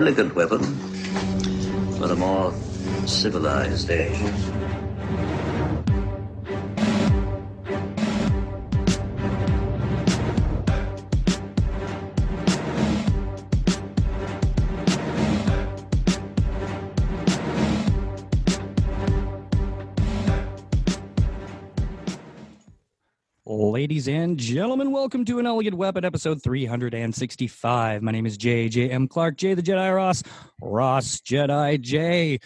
elegant weapon, for a more civilized age. Ladies and gentlemen, welcome to an Elegant Weapon episode 365. My name is J.J.M. Clark, J the Jedi Ross, Ross Jedi J.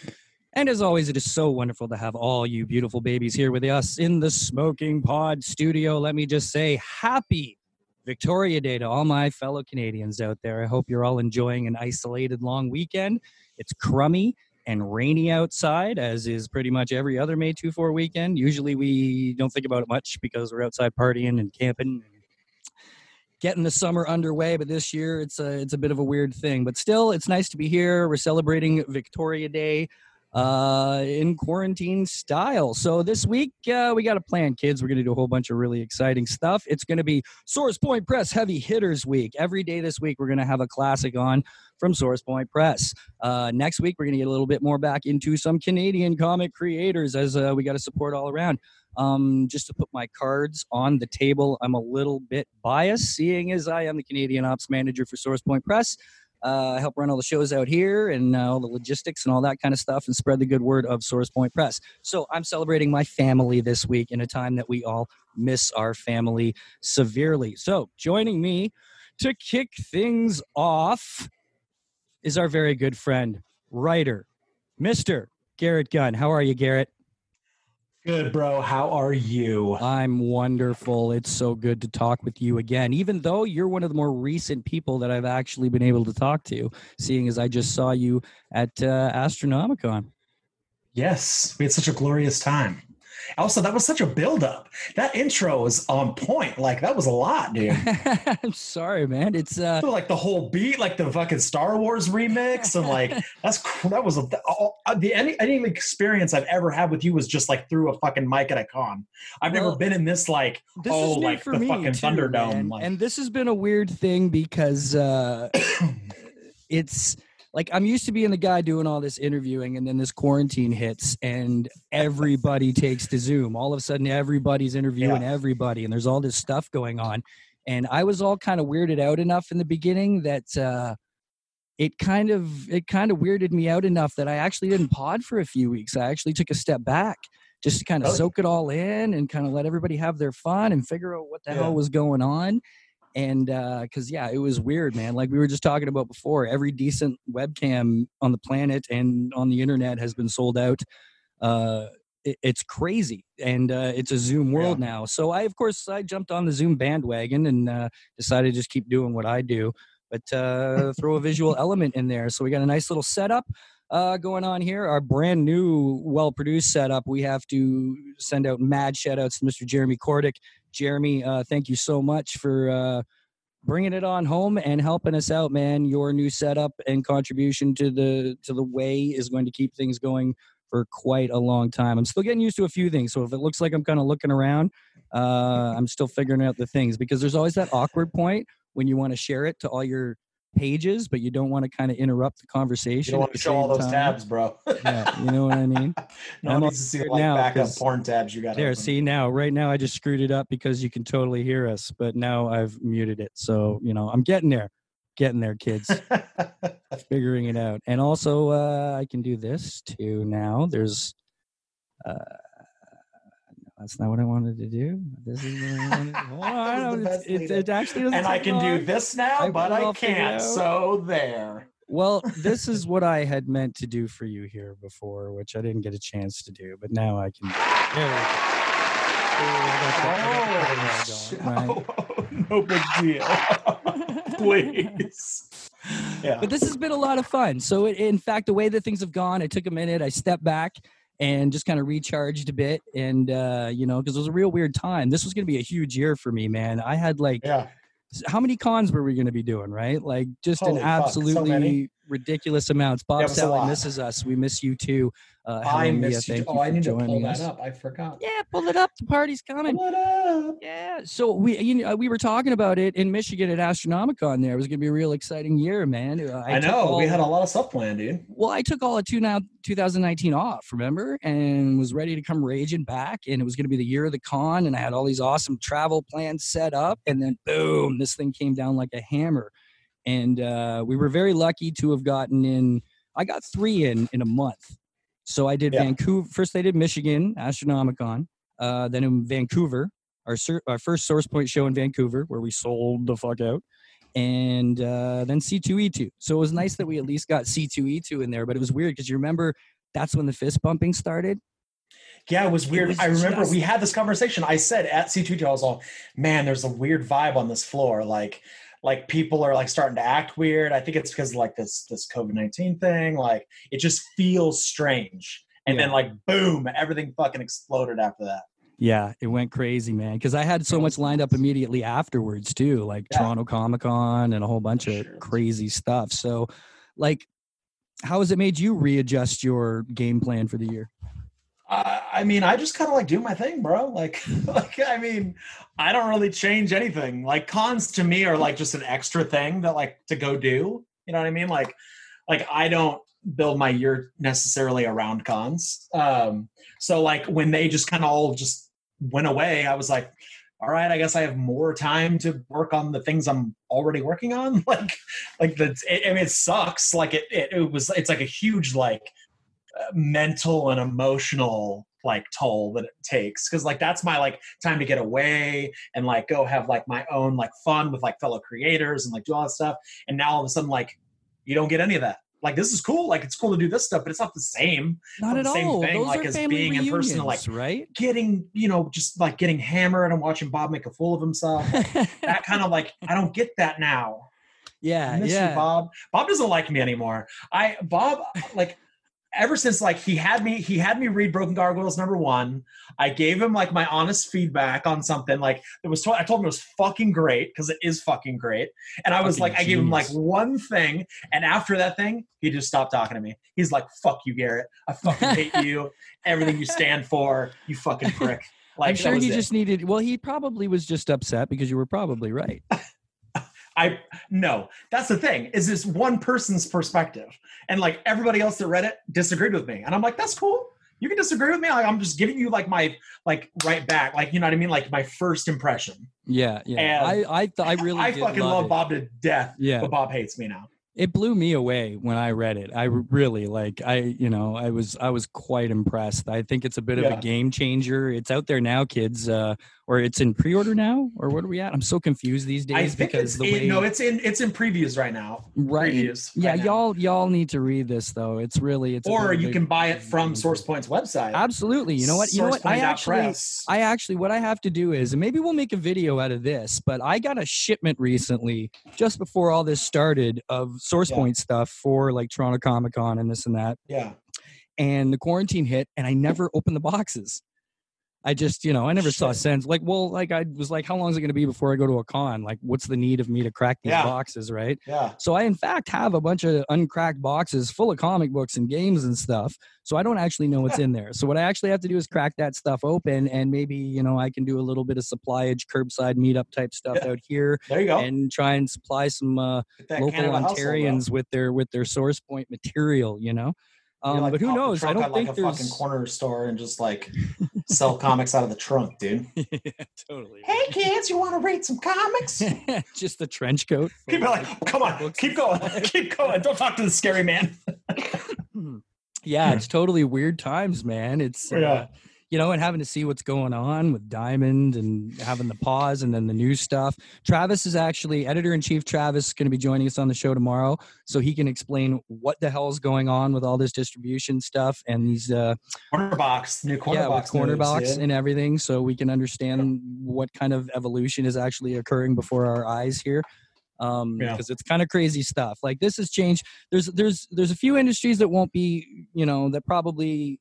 And as always, it is so wonderful to have all you beautiful babies here with us in the Smoking Pod studio. Let me just say happy Victoria Day to all my fellow Canadians out there. I hope you're all enjoying an isolated long weekend. It's crummy and rainy outside, as is pretty much every other May 2 4 weekend. Usually we don't think about it much because we're outside partying and camping getting the summer underway. But this year it's a, it's a bit of a weird thing. But still, it's nice to be here. We're celebrating Victoria Day uh, in quarantine style. So this week uh, we got a plan, kids. We're going to do a whole bunch of really exciting stuff. It's going to be Source Point Press Heavy Hitters Week. Every day this week we're going to have a classic on from Source Point Press. Uh, next week we're going to get a little bit more back into some Canadian comic creators as uh, we got to support all around. Um, just to put my cards on the table, I'm a little bit biased, seeing as I am the Canadian ops manager for Source Point Press. Uh, I help run all the shows out here and uh, all the logistics and all that kind of stuff and spread the good word of Source Point Press. So I'm celebrating my family this week in a time that we all miss our family severely. So joining me to kick things off is our very good friend, writer, Mr. Garrett Gunn. How are you, Garrett? Good, bro. How are you? I'm wonderful. It's so good to talk with you again, even though you're one of the more recent people that I've actually been able to talk to, seeing as I just saw you at uh, Astronomicon. Yes, we had such a glorious time. Also, that was such a buildup. That intro was on point. Like that was a lot, dude. I'm sorry, man. It's uh like the whole beat, like the fucking Star Wars remix, and like that's that was a, all- the any any experience I've ever had with you was just like through a fucking mic at a con. I've Well, never been in this like this oh like the fucking too, Thunderdome. Like, And this has been a weird thing because uh it's like I'm used to being the guy doing all this interviewing, and then this quarantine hits, and everybody takes to Zoom. All of a sudden, everybody's interviewing Yeah. everybody, and there's all this stuff going on. And I was all kind of weirded out enough in the beginning that uh, it kind of it kind of weirded me out enough that I actually didn't pod for a few weeks. I actually took a step back just to kind of Really? soak it all in and kind of let everybody have their fun and figure out what the Yeah. hell was going on and because yeah it was weird man like we were just talking about before every decent webcam on the planet and on the internet has been sold out uh it- it's crazy and uh, it's a zoom world now so i of course i jumped on the zoom bandwagon and uh, decided to just keep doing what i do but uh, throw a visual element in there so we got a nice little setup uh, going on here our brand new well produced setup we have to send out mad shout outs to mr jeremy cordick Jeremy, uh, thank you so much for uh, bringing it on home and helping us out, man. Your new setup and contribution to the to the way is going to keep things going for quite a long time. I'm still getting used to a few things, so if it looks like I'm kind of looking around, uh, I'm still figuring out the things because there's always that awkward point when you want to share it to all your pages, but you don't want to kind of interrupt the you conversation. don't want to show all those time. tabs, bro. Yeah, you know what I mean. no one needs to see like now backup porn tabs you got. There, open. see now, right now I just screwed it up because you can totally hear us, but now I've muted it. So, you know, I'm getting there. Getting there, kids. Figuring it out. And also uh I can do this too now. There's uh that's not what I wanted to do. This is what I wanted to Hold That was on. It's, it, it actually doesn't and I can do this now, I but I can't. So there. Well, this is what I had meant to do for you here before, which I didn't get a chance to do, but now I can. There we go. Ooh, I got the- I got the power going, right? no big deal. Please. Yeah. But this has been a lot of fun. So, it, in fact, the way that things have gone, I took a minute, I stepped back and just kind of recharged a bit. And, uh, you know, because it was a real weird time. This was going to be a huge year for me, man. I had like, yeah. how many cons were we going to be doing, right? Like, just Holy an fuck, so absolutely ridiculous amounts. Bob Salley misses us. We miss you too. Uh, I Helen missed you. Oh, I need to pull joining that up. I forgot. Yeah, pull it up. The party's coming. Pull it up. Yeah. So we you know, we were talking about it in Michigan at Astronomicon. There it was going to be a real exciting year, man. Uh, I, took know. all- we had a lot of stuff planned, dude. well, I took all of two now 2019 off, remember, and was ready to come raging back. And it was going to be the year of the con, and I had all these awesome travel plans set up. And then boom, this thing came down like a hammer. And uh, we were very lucky to have gotten in. I got three in in a month. So I did Yeah. Vancouver. First, I did Michigan Astronomicon. Uh, then in Vancouver, our sur- our first Source Point show in Vancouver, where we sold the fuck out and uh, then C2E2. So it was nice that we at least got C2E2 in there, but it was weird because you remember that's when the fist bumping started. Yeah, it was weird. was I remember just- we had this conversation. I said at C2E2, I was all, man, there's a weird vibe on this floor. Like, like people are like starting to act weird. I think it's because like this this COVID nineteen thing. Like, it just feels strange. And then like boom, everything fucking exploded after that. Yeah, it went crazy, man. Because I had so much lined up immediately afterwards too, like Yeah. Toronto Comic Con and a whole bunch of Sure. crazy stuff. So, like, how has it made you readjust your game plan for the year? I, mean, I just kind of like do my thing, bro. Like, like I mean, I don't really change anything. Like cons to me are like just an extra thing that like to go do. You know what I mean? Like, like I don't build my year necessarily around cons. Um, so like when they just kind of all just went away, I was like, all right, I guess I have more time to work on the things I'm already working on. Like, like the, I mean, it sucks. Like it, it, it was, it's like a huge like uh, mental and emotional like toll that it takes because like that's my like time to get away and like go have like my own like fun with like fellow creators and like do all that stuff and now all of a sudden like you don't get any of that like this is cool like it's cool to do this stuff but it's not the same Not the at same all. thing, Those like, as being in person, like- right? getting you know just like getting hammered and watching bob make a fool of himself that kind of like i don't get that now yeah, I miss yeah. you, Bob. Bob doesn't like me anymore. I Bob like ever since like he had me he had me read Broken Gargoyles number one. I gave him like my honest feedback on something like it was. I told him it was fucking great because it is fucking great. And I was Fucking like, I gave him like one thing, and after that thing, he just stopped talking to me. He's like, "Fuck you, Garrett. I fucking hate you. Everything you stand for, you fucking prick." Like I'm sure he it. just needed. Well, he probably was just upset because you were probably right. I no, that's the thing. Is this one person's perspective, and like everybody else that read it disagreed with me, and I'm like, that's cool. You can disagree with me. Like, I'm just giving you like my like right back, like you know what I mean, like my first impression. Yeah, yeah. And I, I, th- I really, I fucking love, love. Bob to death, Yeah, but Bob hates me now. it blew me away when I read it. I really like. I, you know, I was, I was quite impressed. I think it's a bit of a game changer. It's out there now, kids, uh, or it's in pre-order now, or what are we at? I'm so confused these days I think because it's the in, way, no, it's in it's in previews right now. right. Previews. Yeah, right y'all, y'all need to read this though. It's really, it's Or you can buy it from. SourcePoint's website. Absolutely. You know what? You know what? I actually. I actually, what I have to do is, and maybe we'll make a video out of this, but I got a shipment recently, just before all this started, of SourcePoint stuff for like Toronto Comic Con and this and that. yeah. And the quarantine hit, and I never opened the boxes. I just, you know, I never saw sense. Like, well, like I was like, how long is it going to be before I go to a con? Like, what's the need of me to crack these Yeah. boxes, right? Yeah. So I, in fact, have a bunch of uncracked boxes full of comic books and games and stuff. So I don't actually know what's in there. So what I actually have to do is crack that stuff open, and maybe you know I can do a little bit of supplyage, curbside meetup type stuff Yeah. out here, There you go. and try and supply some uh, local Canada household, bro. Ontarians with their with their source point material. You know, um, like but who knows? I don't think like a there's fucking corner store and just like sell comics out of the trunk, dude. yeah, totally. Hey kids, you want to read some comics? just the trench coat. Keep full of, like, come on, keep going, keep going. Don't talk to the scary man. yeah, it's totally weird times, man. It's uh, Yeah. You know, and having to see what's going on with Diamond and having the pause and then the new stuff. Travis is actually editor in chief. Travis is going to be joining us on the show tomorrow, so he can explain what the hell is going on with all this distribution stuff and these uh, Corner box, new corner yeah, box, corner moves, box dude. and everything, so we can understand what kind of evolution is actually occurring before our eyes here. Um, Yeah. because it's kind of crazy stuff. Like this has changed. There's there's there's a few industries that won't be, you know, that probably.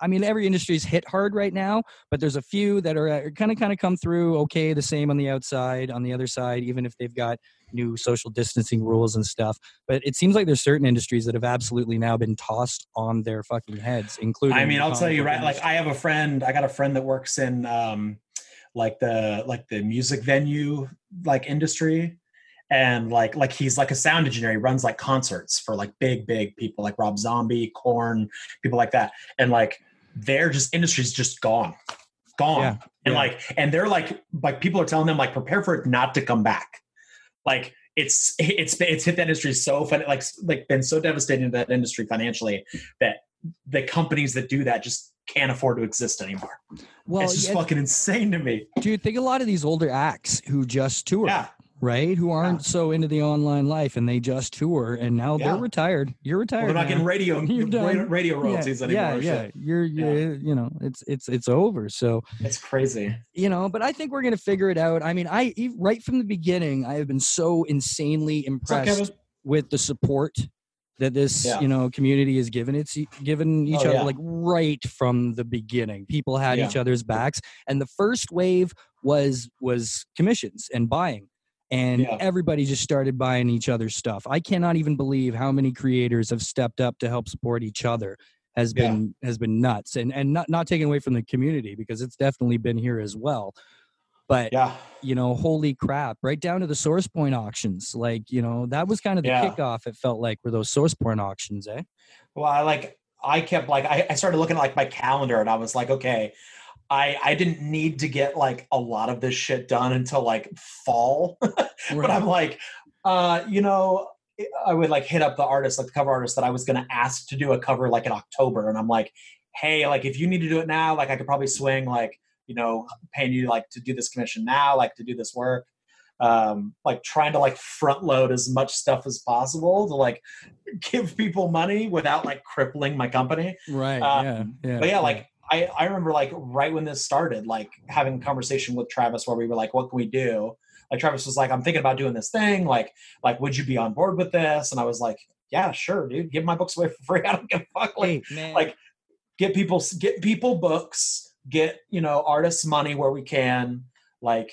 I mean, every industry's hit hard right now, but there's a few that are kind of kind of come through okay, the same on the outside, on the other side, even if they've got new social distancing rules and stuff. But it seems like there's certain industries that have absolutely now been tossed on their fucking heads, including. I mean, I'll tell you right. book Like. I have a friend. I got a friend that works in um, like the like the music venue like industry, and like like he's like a sound engineer. He runs like concerts for like big big people like Rob Zombie, Korn, people like that, and like their just industry's just gone, gone, Yeah, and yeah. like and they're like like people are telling them like prepare for it not to come back, like. It's it's it's hit that industry so fun like like been so devastating to that industry financially that the companies that do that just can't afford to exist anymore. well, it's just yeah, fucking insane to me. dude, think a lot of these older acts who just tour. Yeah, right? Who aren't so into the online life and they just tour and now Yeah. they're retired. You're well, retired. they're not getting radio radio, royalties yeah, anymore. Yeah, Shit. You're, you're, you know, it's it's it's over. So It's crazy. you know, but I think we're gonna figure it out. I mean, I right from the beginning, I have been so insanely impressed with the support that this Yeah. you know community has given it's given each Oh, other yeah. like right from the beginning people had Yeah. each other's backs and the first wave was was commissions and buying and Yeah. everybody just started buying each other's stuff i cannot even believe how many creators have stepped up to help support each other has Yeah. been has been nuts and and not not taken away from the community because it's definitely been here as well but Yeah, you know, holy crap, right down to the source point auctions. Like, you know, that was kind of the Yeah. kickoff, it felt like, were those source point auctions, eh? well, I like I kept like I, I started looking at like my calendar and I was like, okay, I I didn't need to get like a lot of this shit done until like fall, but I'm like, uh, you know. I would like hit up the artist, like the cover artist that I was going to ask to do a cover like in October, and I'm like, hey, like if you need to do it now, like I could probably swing like you know paying you like to do this commission now, like to do this work, um, like trying to like front load as much stuff as possible to like give people money without like crippling my company. right. um, yeah. Yeah. But yeah, like I, I remember like right when this started, like having a conversation with Travis where we were like, what can we do? Like Travis was like, I'm thinking about doing this thing. Like, like, would you be on board with this? And I was like, yeah, sure, dude. Give my books away for free. I don't give a fuck. Like, hey, like get people get people books, get, you know, artists money where we can. Like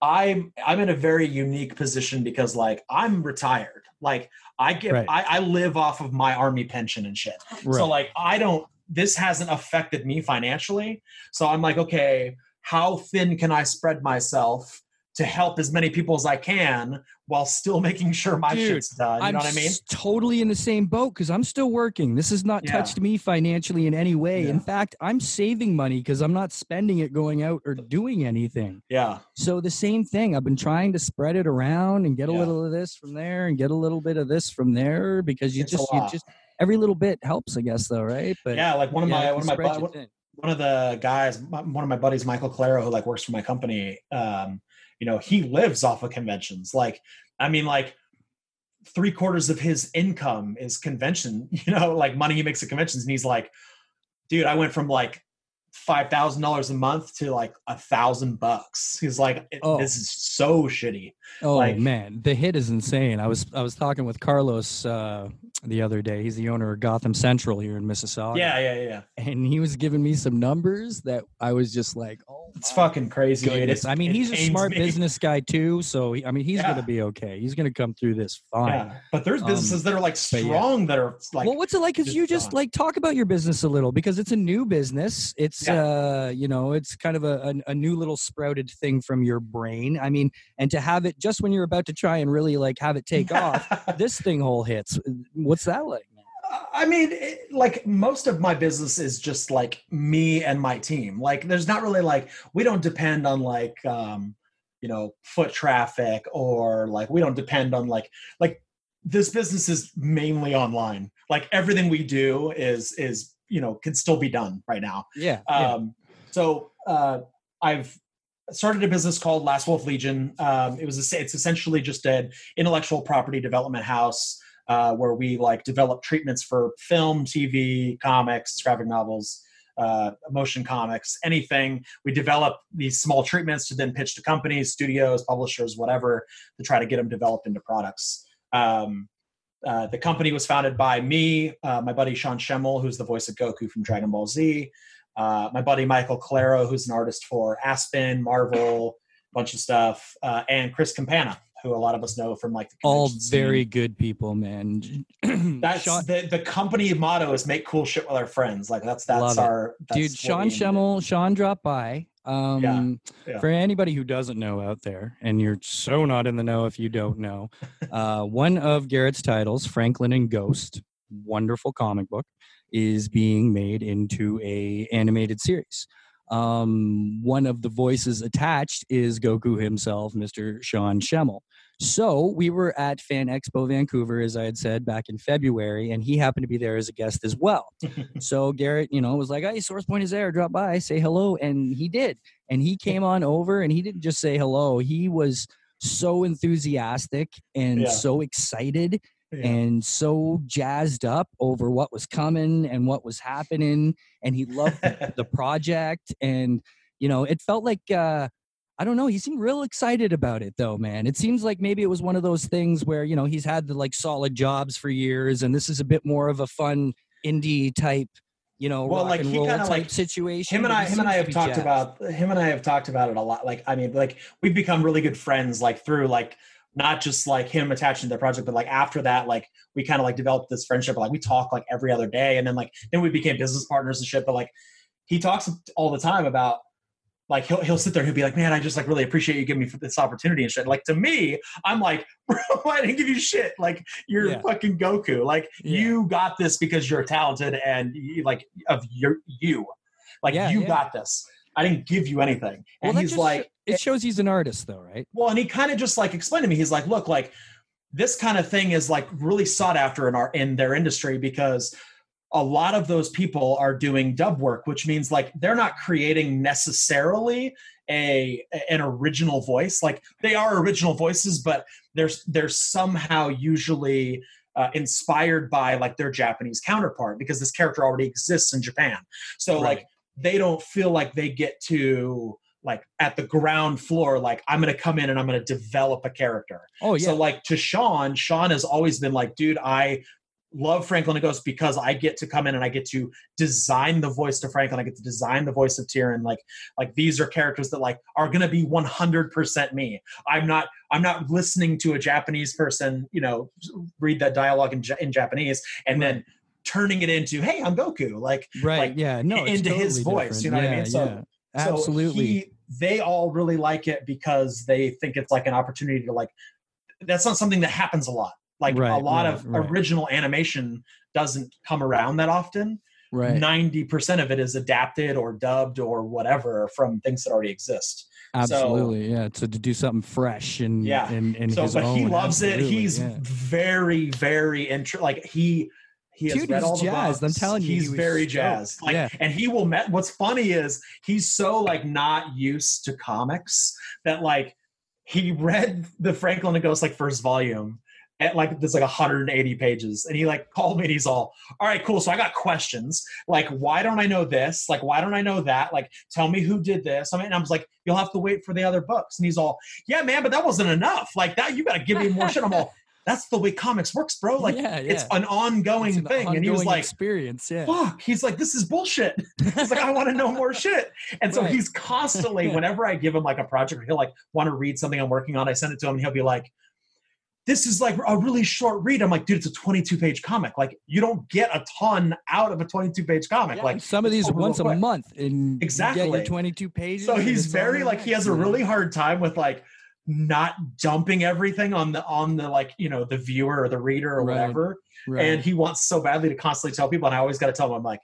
I'm I'm in a very unique position because like I'm retired. Like I get Right. I, I live off of my army pension and shit. right. So like I don't this hasn't affected me financially. So I'm like, okay, how thin can I spread myself to help as many people as I can while still making sure my Dude, shit's done? You I'm know what I mean? totally in the same boat because I'm still working. This has not Yeah. touched me financially in any way. In fact, I'm saving money because I'm not spending it going out or doing anything. Yeah. So the same thing. I've been trying to spread it around and get a Yeah. little of this from there and get a little bit of this from there because you It's just you just every little bit helps, I guess, though, right? But Yeah, like one of yeah, my one of my bu- one, one of the guys, one of my buddies, Michael Claro, who like works for my company, um, you know, he lives off of conventions. Like, I mean, like three quarters of his income is convention, you know, like money he makes at conventions. And he's like, dude, I went from like five thousand dollars a month to like a thousand bucks. He's like, Oh. this is so shitty. Oh like- man, the hit is insane. I was I was talking with Carlos uh, the other day. He's the owner of Gotham Central here in Mississauga. Yeah, yeah, yeah. and he was giving me some numbers that I was just like, oh, It's fucking crazy. dude. goodness. It's- I mean, he's a smart me. business guy too, so he, I mean, he's Yeah. gonna be okay. He's gonna come through this fine. Yeah, but there's Um, businesses that are like but yeah. strong that are like well, what's it like? Because you just gone. like talk about your business a little because it's a new business. It's Yeah. uh, you know, it's kind of a, a a new little sprouted thing from your brain. I mean, and to have it just when you're about to try and really like have it take off, this thing whole hits. What's that like? I mean, it, like most of my business is just like me and my team. Like, there's not really like we don't depend on like um, you know foot traffic or like we don't depend on like like this business is mainly online. Like everything we do is is you know can still be done right now. Yeah. yeah. Um, so uh, I've started a business called Last Wolf Legion. Um, it was a, it's essentially just an intellectual property development house uh, where we like develop treatments for film, TV, comics, graphic novels, uh, motion comics, anything. We develop these small treatments to then pitch to companies, studios, publishers, whatever, to try to get them developed into products. Um, uh, the company was founded by me, uh, my buddy Sean Schemmel, who's the voice of Goku from Dragon Ball Z, uh, my buddy Michael Claro, who's an artist for Aspen, Marvel, a bunch of stuff, uh, and Chris Campana, who a lot of us know from like the All convention scene. very good people, man. That's Sean- the, the company motto is make cool shit with our friends. Like that's that's Love our that's dude sean we aim to do. schemmel sean dropped by um yeah. for anybody who doesn't know out there and you're so not in the know if you don't know uh one of garrett's titles franklin and ghost wonderful comic book is being made into a animated series. Um one of the voices attached is goku himself mr sean schemmel so we were at fan expo vancouver as i had said back in february and he happened to be there as a guest as well so Garrett, you know, was like, "Hey, Source Point is there. Drop by, say hello," and he did. And he came on over, and he didn't just say hello. He was so enthusiastic and Yeah. so excited Yeah. and so jazzed up over what was coming and what was happening. And he loved the project, and you know, it felt like. uh I don't know. He seemed real excited about it, though, man. It seems like maybe it was one of those things where you know he's had the like solid jobs for years, and this is a bit more of a fun indie type, you know, Well, rock like, and he roll kinda, type like, situation. him and I, him and I have talked jazzed. about him and I have talked about it a lot. Like, I mean, like we've become really good friends, like through like not just like him attaching to the project, but like after that, like we kind of like developed this friendship. Like we talk like every other day, and then like then we became business partners and shit. But like he talks all the time about like he'll he'll sit there and he'll be like, man, I just like really appreciate you giving me this opportunity and shit. Like to me, I'm like, bro, I didn't give you shit. Like you're Yeah. fucking Goku. Like Yeah. you got this because you're talented and you, like of your you. Like Yeah, you got this. I didn't give you anything. And that he's like, it shows he's an artist, though, right? well, and he kind of just like explained to me, he's like, look, like this kind of thing is like really sought after in our in their industry because a lot of those people are doing dub work, which means like they're not creating necessarily a an original voice. Like they are original voices, but there's they're somehow usually uh, inspired by like their Japanese counterpart because this character already exists in Japan. So Right. like they don't feel like they get to like at the ground floor like i'm going to come in and i'm going to develop a character Oh yeah, so like to sean sean has always been like dude i love franklin and ghost because i get to come in and i get to design the voice to franklin i get to design the voice of tyrion like like these are characters that like are going to be 100% me i'm not i'm not listening to a japanese person you know read that dialogue in, in japanese and then turning it into hey i'm goku like right. like, yeah, no, into his voice, different. you know what I mean? So- yeah, so he, they all really like it because they think it's like an opportunity to like. That's not something that happens a lot. Like Right, a lot right, of right. original animation doesn't come around that often. right. Ninety percent of it is adapted or dubbed or whatever from things that already exist. Absolutely, yeah. So to do something fresh and Yeah. and, and so, but he own, loves it. He's yeah. very, very intr- like he. He has Dude, read he's all the jazzed. I'm telling you, he's was very stoked. jazzed. Like, Yeah. and he will met. What's funny is he's so like not used to comics that like he read the Franklin and Ghost like first volume at like there's like 180 pages, and he like called me and he's all, "All right, cool. So I got questions. Like, why don't I know this? Like, why don't I know that? Like, tell me who did this." I mean, and I was like, "You'll have to wait for the other books." And he's all, "Yeah, man, but that wasn't enough. Like that, you got to give me more shit." I'm all. That's the way comics works, bro. Like yeah, it's an ongoing It's an thing. and he was like, experience, yeah. fuck. He's like, this is bullshit. He's like, I want to know more shit. And so Right. he's constantly, whenever I give him like a project, he'll like want to read something I'm working on, I send it to him and he'll be like, this is like a really short read. I'm like, dude, it's a 22 page comic. Like, you don't get a ton out of a 22 page comic. Yeah, like, some of these over once a real quick. month, and you get Exactly. your 22 pages. so he's very like he has a really hard time with like not dumping everything on the on the like you know the viewer or the reader or Right. whatever Right. and he wants so badly to constantly tell people and i always got to tell him i'm like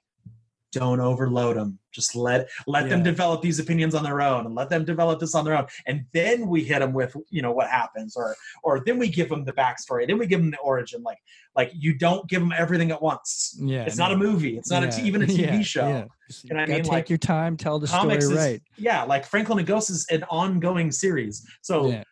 don't overload them just let let them develop these opinions on their own and let them develop this on their own and then we hit them with you know what happens or or then we give them the backstory then we give them the origin like like you don't give them everything at once yeah, it's no. not a movie it's not Yeah, t- even a tv yeah, show yeah. Just You know I mean? Take Like, your time, tell the story is right. yeah like franklin and ghost is an ongoing series so Yeah.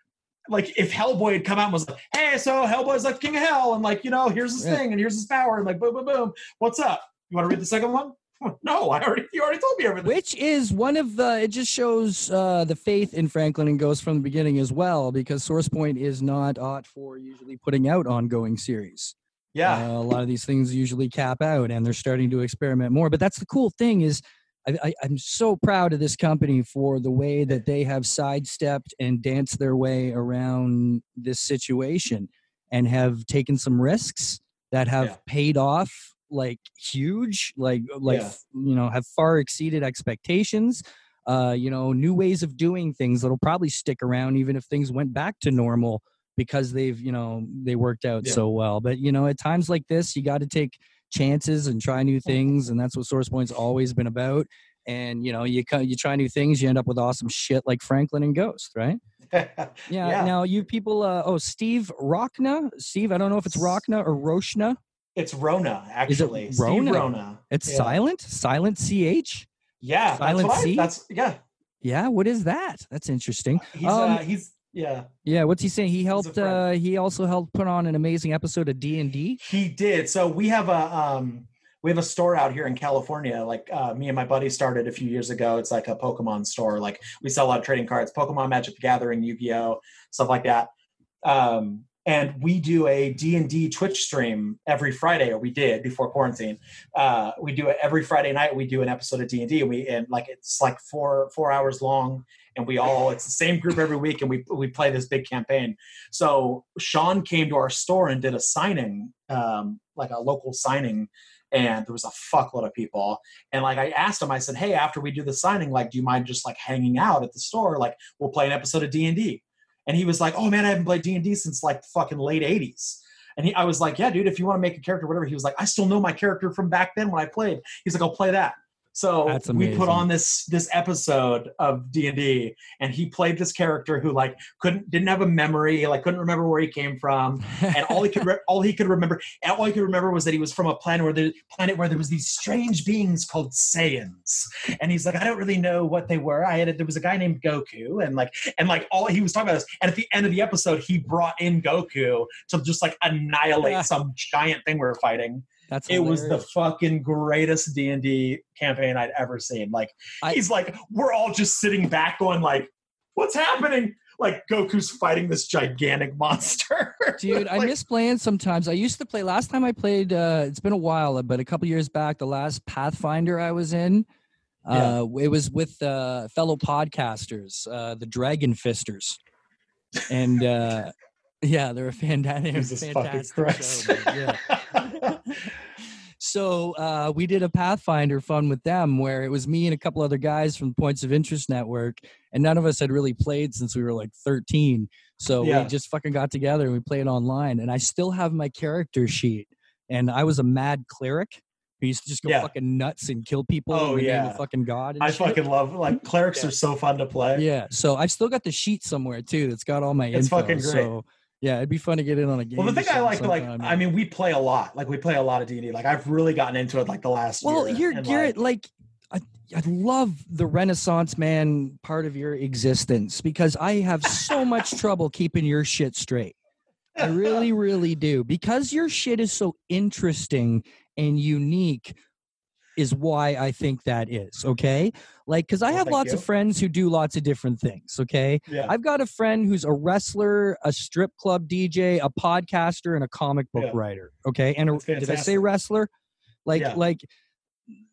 like if Hellboy had come out and was like, "Hey, so Hellboy's like king of hell, and like you know, here's his Yeah. thing, and here's his power, and like boom, boom, boom. What's up? You want to read the second one? No, I already you already told me everything. Which is one of the, it just shows uh, the faith in Franklin and Ghost from the beginning as well, because SourcePoint is not ought for usually putting out ongoing series. yeah, Uh, a lot of these things usually cap out and they're starting to experiment more. But that's the cool thing is I, I, I'm so proud of this company for the way that they have sidestepped and danced their way around this situation and have taken some risks that have Yeah. paid off like huge, like like Yeah. you know have far exceeded expectations. Uh, you know, new ways of doing things that'll probably stick around even if things went back to normal because they've you know they worked out Yeah. so well. But you know, at times like this, you got to take chances and try new things, and that's what Source Point's always been about. And you know, you you try new things, you end up with awesome shit like Franklin and Ghost, right? Yeah. Yeah. Now you people, uh, oh Steve Rockna, Steve, I don't know if it's Rockna or Roshna. It's Rona, actually. Steve Rona? Rona. It's Yeah. silent, silent ch. Yeah, Silent I, C? that's yeah. Yeah, what is that? That's interesting. He's Um, uh, he's yeah. Yeah, what's he saying? He helped. Uh, he also helped put on an amazing episode of D and D. He did. So we have a um we have a store out here in California. Like uh, me and my buddy started a few years ago. It's like a Pokemon store. Like we sell a lot of trading cards, Pokemon, Magic the Gathering, Yu-Gi-Oh, stuff like that. Um, and we do a D&D Twitch stream every Friday, or we did before quarantine. Uh, we do it every Friday night. We do an episode of D&D, and we and like it's like four four hours long, and we all it's the same group every week, and we we play this big campaign. So Sean came to our store and did a signing, um, like a local signing, and there was a fuckload of people. And like I asked him, I said, "Hey, after we do the signing, like, do you mind just like hanging out at the store? Like, we'll play an episode of D and D." And he was like, "Oh man, I haven't played D and D since like fucking late '80s." And he, I was like, "Yeah, dude, if you want to make a character, whatever." He was like, "I still know my character from back then when I played." He's like, "I'll play that." So we put on this this episode of D and D, and he played this character who like couldn't didn't have a memory, like couldn't remember where he came from, and all he could re- all he could remember and all he could remember was that he was from a planet where the planet where there was these strange beings called Saiyans, and he's like, I don't really know what they were. I had there was a guy named Goku, and like and like all he was talking about this, and at the end of the episode, he brought in Goku to just like annihilate some giant thing we were fighting. That's It was the fucking greatest D and D campaign I'd ever seen. Like I- he's like, we're all just sitting back, going like, "What's happening?" Like Goku's fighting this gigantic monster. Dude, I miss playing sometimes. I used to play last time I played uh it's been a while, but a couple years back, the last Pathfinder I was in, uh it was with uh fellow podcasters, uh the Dragon Fisters. And uh yeah, they're a fantastic, Jesus fucking fantastic Christ. show. Yeah. So uh, we did a Pathfinder fun with them where it was me and a couple other guys from Points of Interest Network, and none of us had really played since we were like 13. So Yeah. we just fucking got together and we played online. And I still have my character sheet. And I was a mad cleric who used to just go Yeah. fucking nuts and kill people Oh, in the name yeah. of fucking God. And I shit. fucking love like clerics Yeah. are so fun to play. Yeah. So I've still got the sheet somewhere too that's got all my It's info. fucking great. So yeah, it'd be fun to get in on a game. Well, the thing I like, like, I mean, we play a lot. Like, we play a lot of D and D. Like, I've really gotten into it like the last Well, year. you're and, Garrett, like, I, I love the Renaissance man part of your existence because I have so much trouble keeping your shit straight. I really, really do. Because your shit is so interesting and unique, is why I think that is. Okay. Like, because I Well, have lots you. of friends who do lots of different things. Okay. yeah, I've got a friend who's a wrestler, a strip club DJ, a podcaster, and a comic book Yeah. writer. Okay, and a, did I say wrestler? Like, Yeah. like,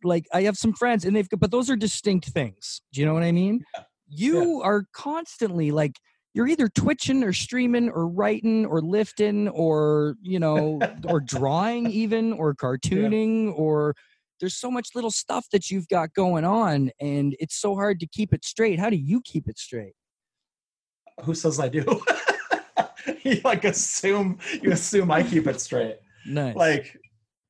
like I have some friends, and they've but those are distinct things. Do you know what I mean? You are constantly like you're either twitching or streaming or writing or lifting or you know or drawing even or cartooning or there's so much little stuff that you've got going on and it's so hard to keep it straight how do you keep it straight who says I do? you like assume you assume I keep it straight. nice Like,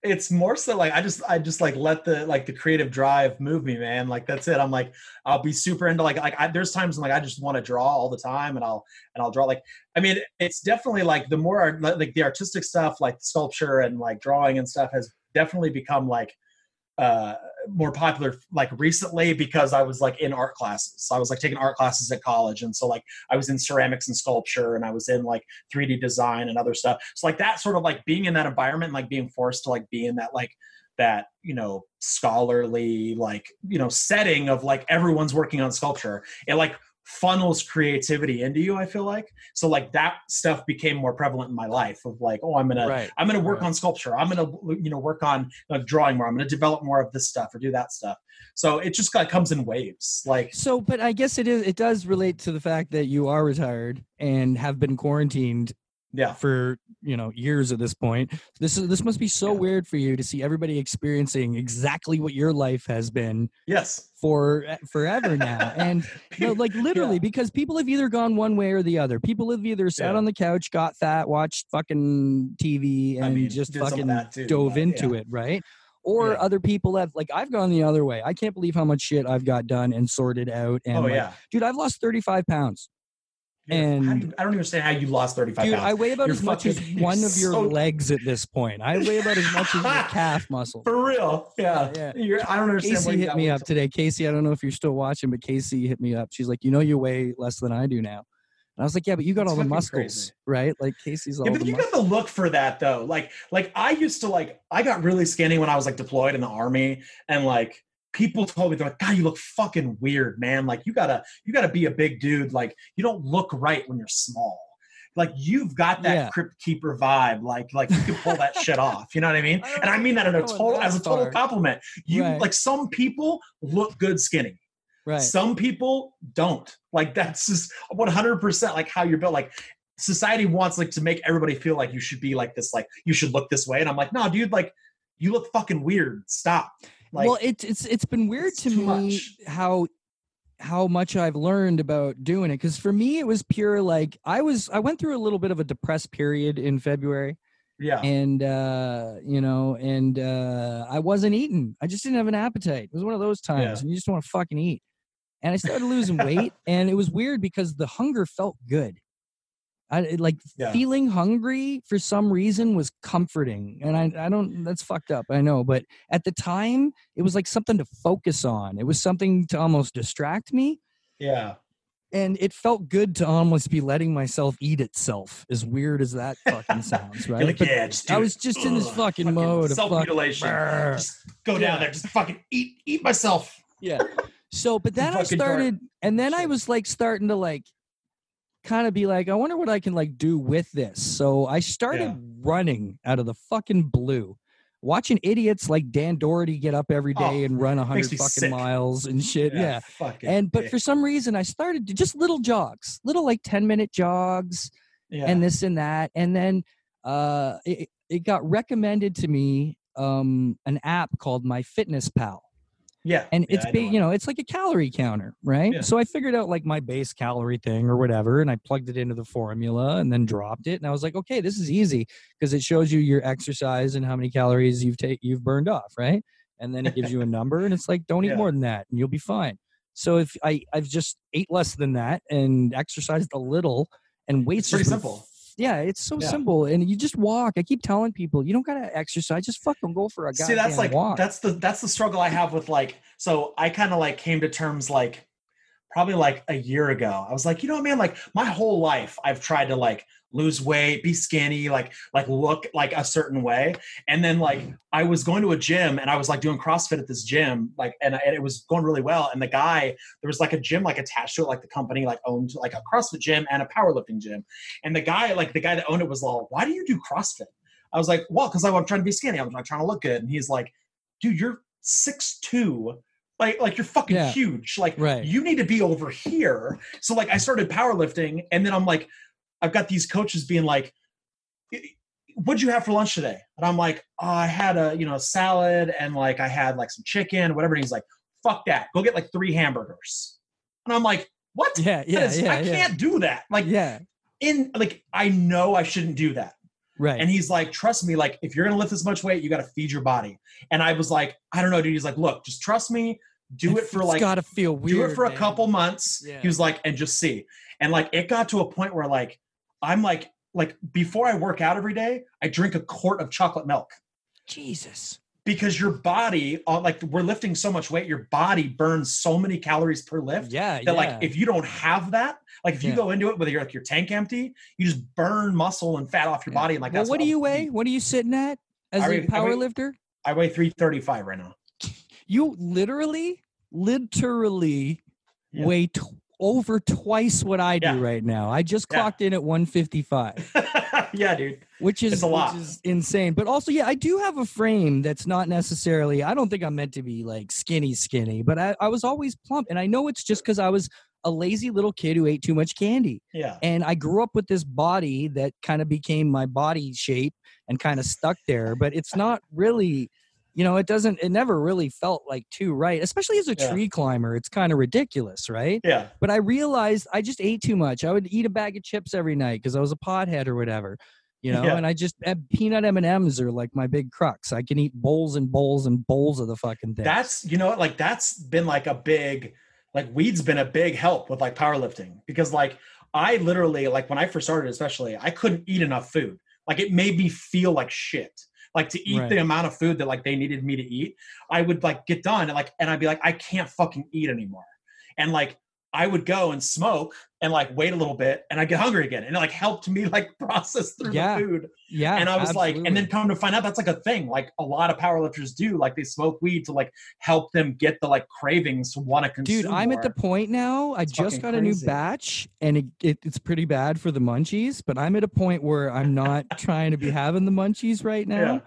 it's more so like I just I just like let the like the creative drive move me, man. Like that's it. I'm like I'll be super into like like I, there's times when, like I just want to draw all the time, and I'll and I'll draw like I mean it's definitely like the more like the artistic stuff like sculpture and like drawing and stuff has definitely become like uh more popular like recently because I was like in art classes. So I was like taking art classes at college and so like I was in ceramics and sculpture and I was in like 3D design and other stuff. So like that sort of like being in that environment, like being forced to like be in that like that you know scholarly like you know setting of like everyone's working on sculpture. It like funnels creativity into you i feel like so like that stuff became more prevalent in my life of like oh i'm gonna right. i'm gonna work Right. on sculpture i'm gonna you know work on uh, drawing more i'm gonna develop more of this stuff or do that stuff so it just kind of comes in waves like So, but I guess it is. It does relate to the fact that you are retired and have been quarantined yeah for you know years at this point. This is this must be so Yeah. weird for you to see everybody experiencing exactly what your life has been yes for eh, forever now. And no, like literally, Yeah. because people have either gone one way or the other. People have either sat Yeah. on the couch, got fat, watched fucking TV, and I mean, just did some of fucking too, dove but into it, right? Or Yeah. other people have like I've gone the other way. I can't believe how much shit I've got done and sorted out. And oh like, yeah dude, I've lost 35 pounds. And- you- i don't understand how you lost 35 Dude, pounds I weigh about You're as much as one of your so- legs at this point. I weigh about as much as your calf muscle. for real yeah, Yeah. You're, i don't understand Casey hit me up today. Casey, I don't know if you're still watching, but Casey hit me up. She's like, you know, you weigh less than I do now. And I was like, yeah, but you got That's all the muscles, crazy. right? Like Casey's all Yeah, but you muscles. got the look for that though. Like, like I used to like. I got really skinny when I was like deployed in the army, and like people told me they're like, "God, you look fucking weird, man. Like you gotta, you gotta be a big dude. Like you don't look right when you're small. Like you've got that Yeah. crypt keeper vibe. Like, like you can pull that shit off. You know what I mean? I And I mean that in a total, as a total far. compliment. You Right. like some people look good skinny. Right. Some people don't. Like that's just 100% like how you're built. Like society wants like to make everybody feel like you should be like this, like you should look this way. And I'm like, no, dude, like you look fucking weird. Stop. Like, well, it's it's it's been weird it's to me much. how how much I've learned about doing it. Because for me, it was pure like I was I went through a little bit of a depressed period in February. yeah. and uh you know and uh i wasn't eating i just didn't have an appetite it was one of those times Yeah. and you just want to fucking eat and i started losing weight and it was weird because the hunger felt good I like Yeah. feeling hungry for some reason was comforting and I I don't that's fucked up I know but at the time it was like something to focus on it was something to almost distract me Yeah. and it felt good to almost be letting myself eat itself as weird as that fucking sounds right like, yeah, I was just in this Ugh, fucking mode of self-mutilation. Brr. Just go Yeah. down there. Just fucking eat, eat myself. yeah. So, but then I fucking dark. started, and then I was like starting to like, kind of be like, I wonder what I can like do with this. So I started Yeah. running out of the fucking blue, watching idiots like Dan Doherty get up every day Oh, and run a hundred fucking sick. miles and shit. Yeah. Fucking And but dick. for some reason, I started to just little jogs, little like ten minute jogs, yeah. and this and that and then uh it, it got recommended to me um an app called my fitness pal yeah. and yeah, it's I know you know it's like a calorie counter right Yeah. so i figured out like my base calorie thing or whatever and i plugged it into the formula and then dropped it and i was like okay this is easy because it shows you your exercise and how many calories you've take you've burned off right and then it gives you a number and it's like don't eat Yeah. more than that and you'll be fine so if i i've just ate less than that and exercised a little and weights It's pretty simple. Yeah, it's so Yeah. simple, and you just walk. I keep telling people, you don't gotta exercise. Just fucking go for a goddamn See, that's like walk. that's the that's the struggle I have with like. So I kind of like came to terms like probably like a year ago. I was like, you know, what, man, like my whole life I've tried to like lose weight, be skinny, like like look like a certain way. And then like mm. I was going to a gym and I was like doing CrossFit at this gym, like and, and it was going really well. And the guy, there was like a gym like attached to it, like the company like owned like a CrossFit gym and a powerlifting gym. And the guy, like the guy that owned it was like, why do you do CrossFit? I was like, well, because I'm trying to be skinny. I'm like trying to look good. And he's like, dude, you're six two. Like, like you're fucking Yeah. huge. Like Right. you need to be over here. So like I started powerlifting and then I'm like, I've got these coaches being like, what'd you have for lunch today? And I'm like, oh, I had a, you know, a salad and like I had like some chicken, whatever. And he's like, fuck that. Go get like three hamburgers. And I'm like, what? yeah, yeah, is- yeah, I yeah. can't do that. Like yeah, in like I know I shouldn't do that. right. And he's like, trust me, like if you're gonna lift this much weight, you gotta feed your body. And I was like, I don't know, dude. He's like, look, just trust me, do it for like gotta feel weird. do it for a couple months. Yeah. He was like, and just see. And like it got to a point where like I'm like, like before I work out every day, I drink a quart of chocolate milk. Jesus. Because your body, uh, like we're lifting so much weight, your body burns so many calories per lift Yeah, that yeah. like if you don't have that, like if you Yeah. go into it with your like your tank empty, you just burn muscle and fat off your body. And like well, that's what do I'll you weigh? What are you sitting at as I a weigh- I power weigh- lifter? I weigh 335 right now. You literally, literally Yeah. weigh tw- over twice what I do Yeah. right now. I just Yeah. clocked in at 155, yeah, dude. which is It's a lot. which is insane. But also, yeah, I do have a frame that's not necessarily. I don't think I'm meant to be like skinny, skinny, but I, I was always plump, and I know it's just because I was a lazy little kid who ate too much candy. Yeah. and I grew up with this body that kind of became my body shape and kind of stuck there. But it's not really, you know, it doesn't. It never really felt like too right, especially as a Yeah. tree climber. It's kind of ridiculous, right? Yeah. But I realized I just ate too much. I would eat a bag of chips every night because I was a pothead or whatever. You know, Yeah. and I just uh, peanut M and M's are like my big crux. I can eat bowls and bowls and bowls of the fucking thing. That's you know like that's been like a big like weed's been a big help with like powerlifting because like I literally like when I first started especially I couldn't eat enough food. Like it made me feel like shit. Like to eat Right. the amount of food that like they needed me to eat, I would like get done and like and I'd be like I can't fucking eat anymore. And like I would go and smoke and like wait a little bit and I get hungry again. And it like helped me like process through Yeah. the food yeah, and I was like, and then come to find out that's like a thing. Like a lot of powerlifters do. Like they smoke weed to like help them get the like cravings to want to consume. Dude, I'm at the point now. I It's just got a new batch, and it, it, it's pretty bad for the munchies. But I'm at a point where I'm not trying to be having the munchies right now, Yeah.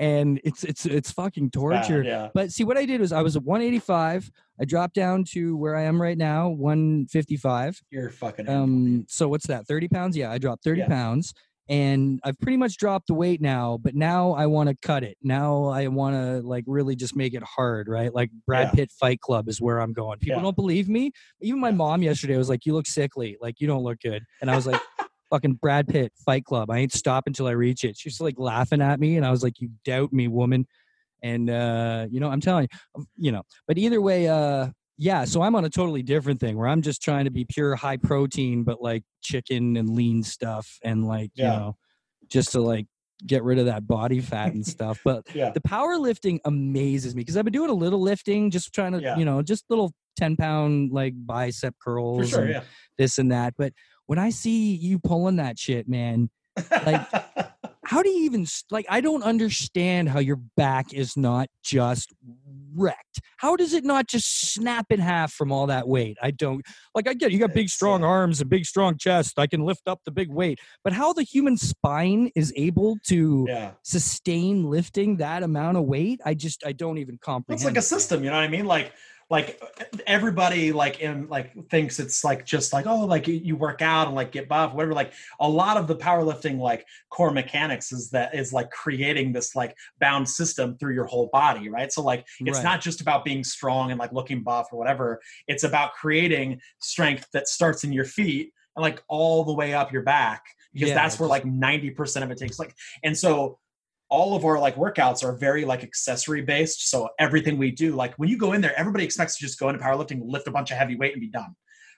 And it's it's it's fucking Bad, torture. yeah. But see, what I did was I was at 185. I dropped down to where I am right now, 155. You're fucking. Um, so what's that? 30 pounds? Yeah, I dropped 30 Yeah. pounds. And I've pretty much dropped the weight now, but now I want to cut it. Now I want to like really just make it hard, right? Like Brad Yeah. Pitt Fight Club is where I'm going. People don't believe me. Even my mom yesterday was like, "You look sickly. Like you don't look good." And I was like, "Fucking Brad Pitt Fight Club. I ain't stop until I reach it." She's like laughing at me, and I was like, "You doubt me, woman." And uh, you know, I'm telling you, um, you know. But either way, uh, yeah. So I'm on a totally different thing where I'm just trying to be pure high protein, but like chicken and lean stuff, and like you know, just to like get rid of that body fat and stuff. But Yeah. the powerlifting amazes me because I've been doing a little lifting, just trying to, Yeah. you know, just little 10 pound like bicep curls sure. and Yeah. this and that. But when I see you pulling that shit, man, like- how do you even like? I don't understand how your back is not just wrecked. How does it not just snap in half from all that weight? I don't like. I get you got big, strong arms and big, strong chest. I can lift up the big weight, but how the human spine is able to yeah. sustain lifting that amount of weight, I just I don't even comprehend. It's like a system, you know what I mean? Like, like everybody like in like thinks it's like just like oh like you, work out and like get buff whatever like a lot of the powerlifting like core mechanics is that is like creating this like bound system through your whole body right so like it's Right. not just about being strong and like looking buff or whatever it's about creating strength that starts in your feet and like all the way up your back because Yeah, that's where like 90% of it takes like and so all of our like workouts are very like accessory based. So everything we do, like when you go in there, everybody expects to just go into powerlifting, lift a bunch of heavy weight, and be done.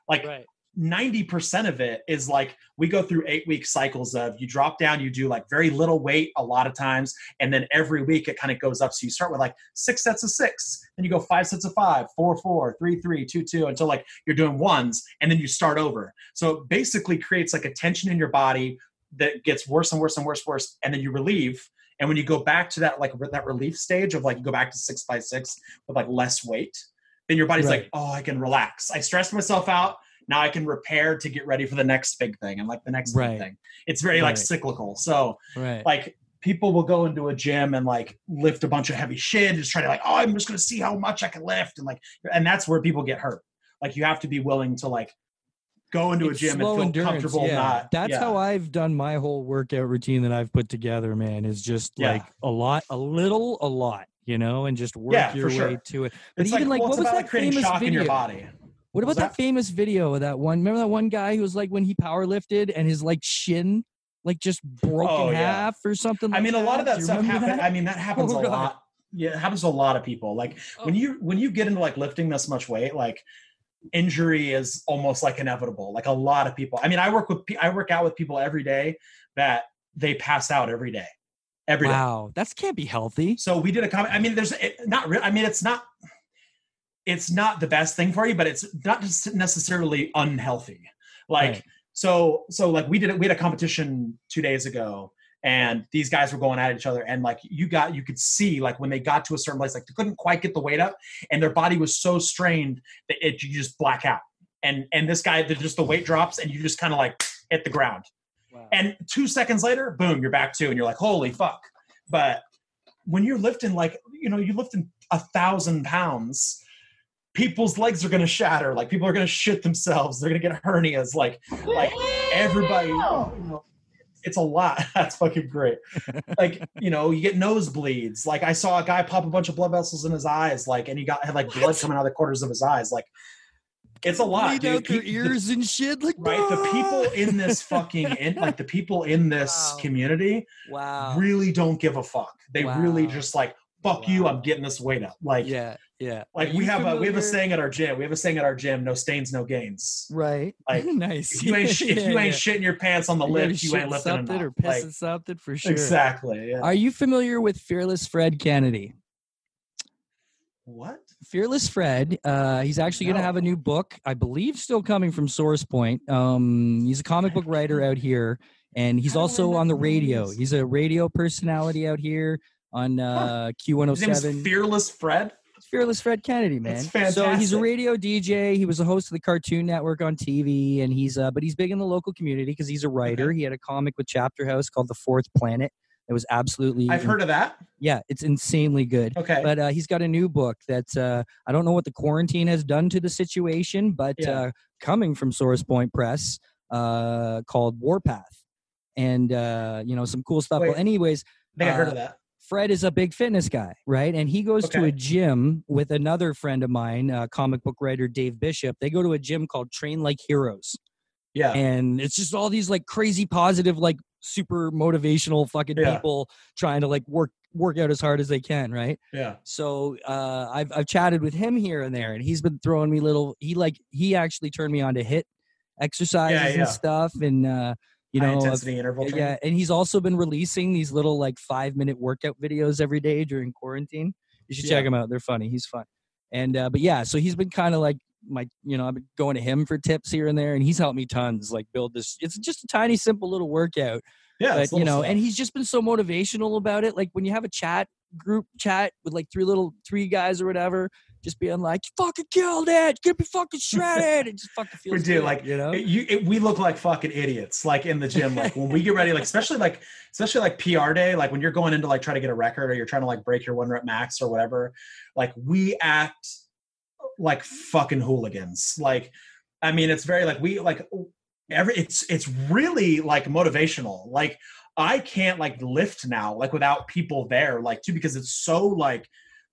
Like Right. 90% of it is like we go through eight week cycles of you drop down, you do like very little weight a lot of times, and then every week it kind of goes up. So you start with like six sets of six, then you go five sets of five, four, four, three, three, two, two, until like you're doing ones, and then you start over. So it basically creates like a tension in your body that gets worse and worse and worse, and worse, and then you relieve. And when you go back to that like that relief stage of like you go back to six by six with like less weight, then your body's Right. like, oh, I can relax. I stressed myself out. Now I can repair to get ready for the next big thing and like the next Right. big thing. It's very like cyclical. So Right. like people will go into a gym and like lift a bunch of heavy shit, and just try to like, oh, I'm just gonna see how much I can lift, and like, and that's where people get hurt. Like you have to be willing to like go into It's a gym and feel endurance, comfortable. yeah. Not That's yeah. how I've done my whole workout routine that I've put together, man, is just Yeah. like a lot, a little, a lot, you know, and just work Yeah, your for way sure. to it. But It's even like, well, what was that like famous shock video? in your body. What about was that? that? famous video of that one? Remember that one guy who was like when he power lifted and his like shin like just broke Oh, in half or something. I like mean, a lot of that stuff happens. I mean, that happens Oh, a God. lot. Yeah, it happens to a lot of people. Like when Oh. you when you get into like lifting this much weight, like injury is almost like inevitable. Like a lot of people. I mean, I work with I work out with people every day that they pass out every day. Every Wow, that can't be healthy. So we did a comment. I mean, there's it, not real. I mean, it's not. It's not the best thing for you, but it's not just necessarily unhealthy. Like Right. so, so like we did it. We had a competition two days ago, and these guys were going at each other, and like you got, you could see like when they got to a certain place, like they couldn't quite get the weight up, and their body was so strained that it you just black out. and and this guy the- just the weight drops and you just kind of like hit the ground Wow. and two seconds later boom you're back to and you're like holy fuck but when you're lifting like you know you're lifting a thousand pounds people's legs are going to shatter like people are going to shit themselves they're going to get hernias like like everybody you know, it's a lot that's fucking great like you know you get nosebleeds like i saw a guy pop a bunch of blood vessels in his eyes like and he got had like blood coming out of the corners of his eyes like it's a lot Bleed dude. Pe- the- ears and shit. Like right the people in this fucking in like the people in this Wow. community Wow. really don't give a fuck they really just like fuck you i'm getting this weight up like Yeah. Yeah. like we you have a we have a saying at our gym we have a saying at our gym no stains no gains Right. like, nice. if you ain't sh- if you ain't yeah. shitting your pants on the You gotta lift you ain't lifting something enough or pissing like, something for sure. exactly yeah Are you familiar with Fearless Fred Kennedy? what Fearless Fred. Uh, he's actually going to have a new book, I believe, still coming from Source Point. Um, he's a comic book writer out here, and he's also on the remember who he radio. He's a radio personality out here on uh, his name is Q107. fearless fred Fearless Fred Kennedy, man. So he's a radio DJ. He was a host of the Cartoon Network on TV, and he's uh, but he's big in the local community because he's a writer. He had a comic with Chapterhouse called The Fourth Planet. It was absolutely i've heard of that yeah, it's insanely good. okay But uh, he's got a new book that uh, I don't know what the quarantine has done to the situation, but Yeah. uh, coming from Source Point Press uh, called Warpath, and uh, you know some cool stuff. Well, anyways, i think i heard uh, of that Fred is a big fitness guy, right? And he goes to a gym with another friend of mine, uh, comic book writer Dave Bishop. They go to a gym called Train Like Heroes, yeah and it's just all these like crazy positive, like super motivational fucking Yeah. people trying to like work work out as hard as they can, right? yeah So uh, I've I've chatted with him here and there, and he's been throwing me little. He like he actually turned me on to HIIT exercises yeah. and stuff, and uh, you know, I've- intensity interval yeah, training. yeah, and he's also been releasing these little like five minute workout videos every day during quarantine. You should check Yeah. him out; they're funny. He's fun, and uh, but yeah, so he's been kind of like my, you know, I've been going to him for tips here and there, and he's helped me tons. Like build this. It's just a tiny, simple little workout yeah but you know stuff. and he's just been so motivational about it like when you have a chat group chat with like three little three guys or whatever just being like you fucking killed it You get me fucking shredded it just fucking feels we do, good, like, you know It- you, it, we look like fucking idiots, like in the gym. Like when we get ready, like especially like especially like PR day, like when you're going into like try to get a record or you're trying to like break your one rep max or whatever. Like we act like fucking hooligans. Like, I mean, it's very like we like every. It's it's really like motivational. Like I can't like lift now like without people there like too because it's so like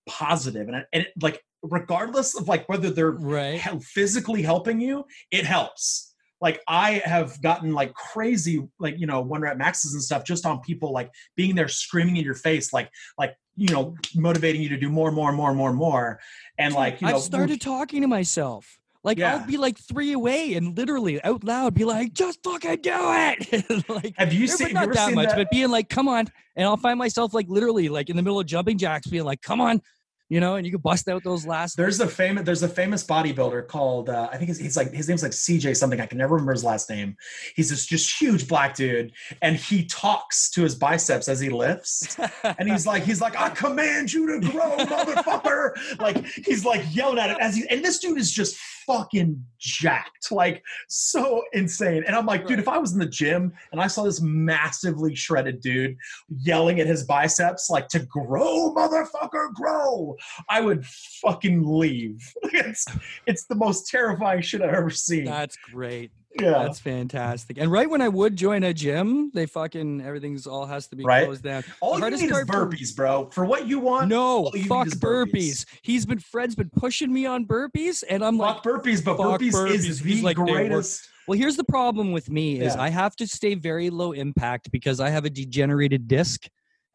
positive and and it, like regardless of like whether they're right physically helping you, it helps. Like I have gotten like crazy, like you know, one rep maxes and stuff just on people like being there screaming in your face, like like you know, motivating you to do more, more, more, more, more, and like you know, i've started talking to myself like Yeah. i'll be like three away and literally out loud be like just fucking do it like Have you seen? have you that much, that? but being like, "Come on!" and I'll find myself like literally like in the middle of jumping jacks, being like, "Come on," you know, and you can bust out those last. There's a famous there's a famous bodybuilder called uh, I think he's, he's like his name's like CJ something I can never remember his last name. He's this just huge black dude, and he talks to his biceps as he lifts, and he's like he's like I command you to grow, motherfucker. like he's like yelling at it as he and this dude is just fucking jacked, like so insane. And I'm like, dude, if I was in the gym and I saw this massively shredded dude yelling at his biceps like to grow, motherfucker, grow. I would fucking leave. it's it's the most terrifying shit I've ever seen. That's great. Yeah. That's fantastic. And right when I would join a gym, they fucking everything's all has to be Right. closed down. All the you need is burpees, bro. For what you want, No, you fuck burpees. burpees. He's been Fred's been pushing me on burpees, and I'm like, fuck burpees, but fuck burpees, burpees. is He's the like, greatest. well, here's the problem with me is Yeah. I have to stay very low impact because I have a degenerated disc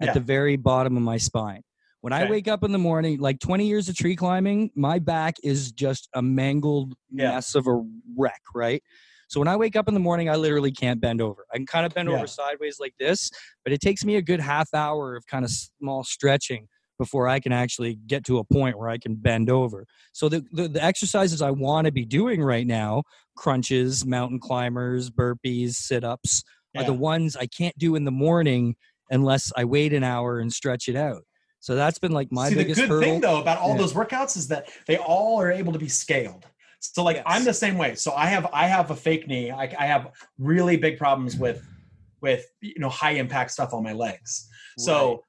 at Yeah. the very bottom of my spine. When I wake up in the morning, like 20 years of tree climbing, my back is just a mangled Yeah. mess of a wreck, right? So when I wake up in the morning, I literally can't bend over. I can kind of bend Yeah. over sideways like this, but it takes me a good half hour of kind of small stretching before I can actually get to a point where I can bend over. So the the, the exercises I want to be doing right now, crunches, mountain climbers, burpees, sit-ups, are the ones I can't do in the morning unless I wait an hour and stretch it out. So that's been like my See, the biggest good hurdle. thing though about all Yeah. those workouts is that they all are able to be scaled. So like Yes. I'm the same way. So I have I have a fake knee. I, I have really big problems with with you know high impact stuff on my legs. So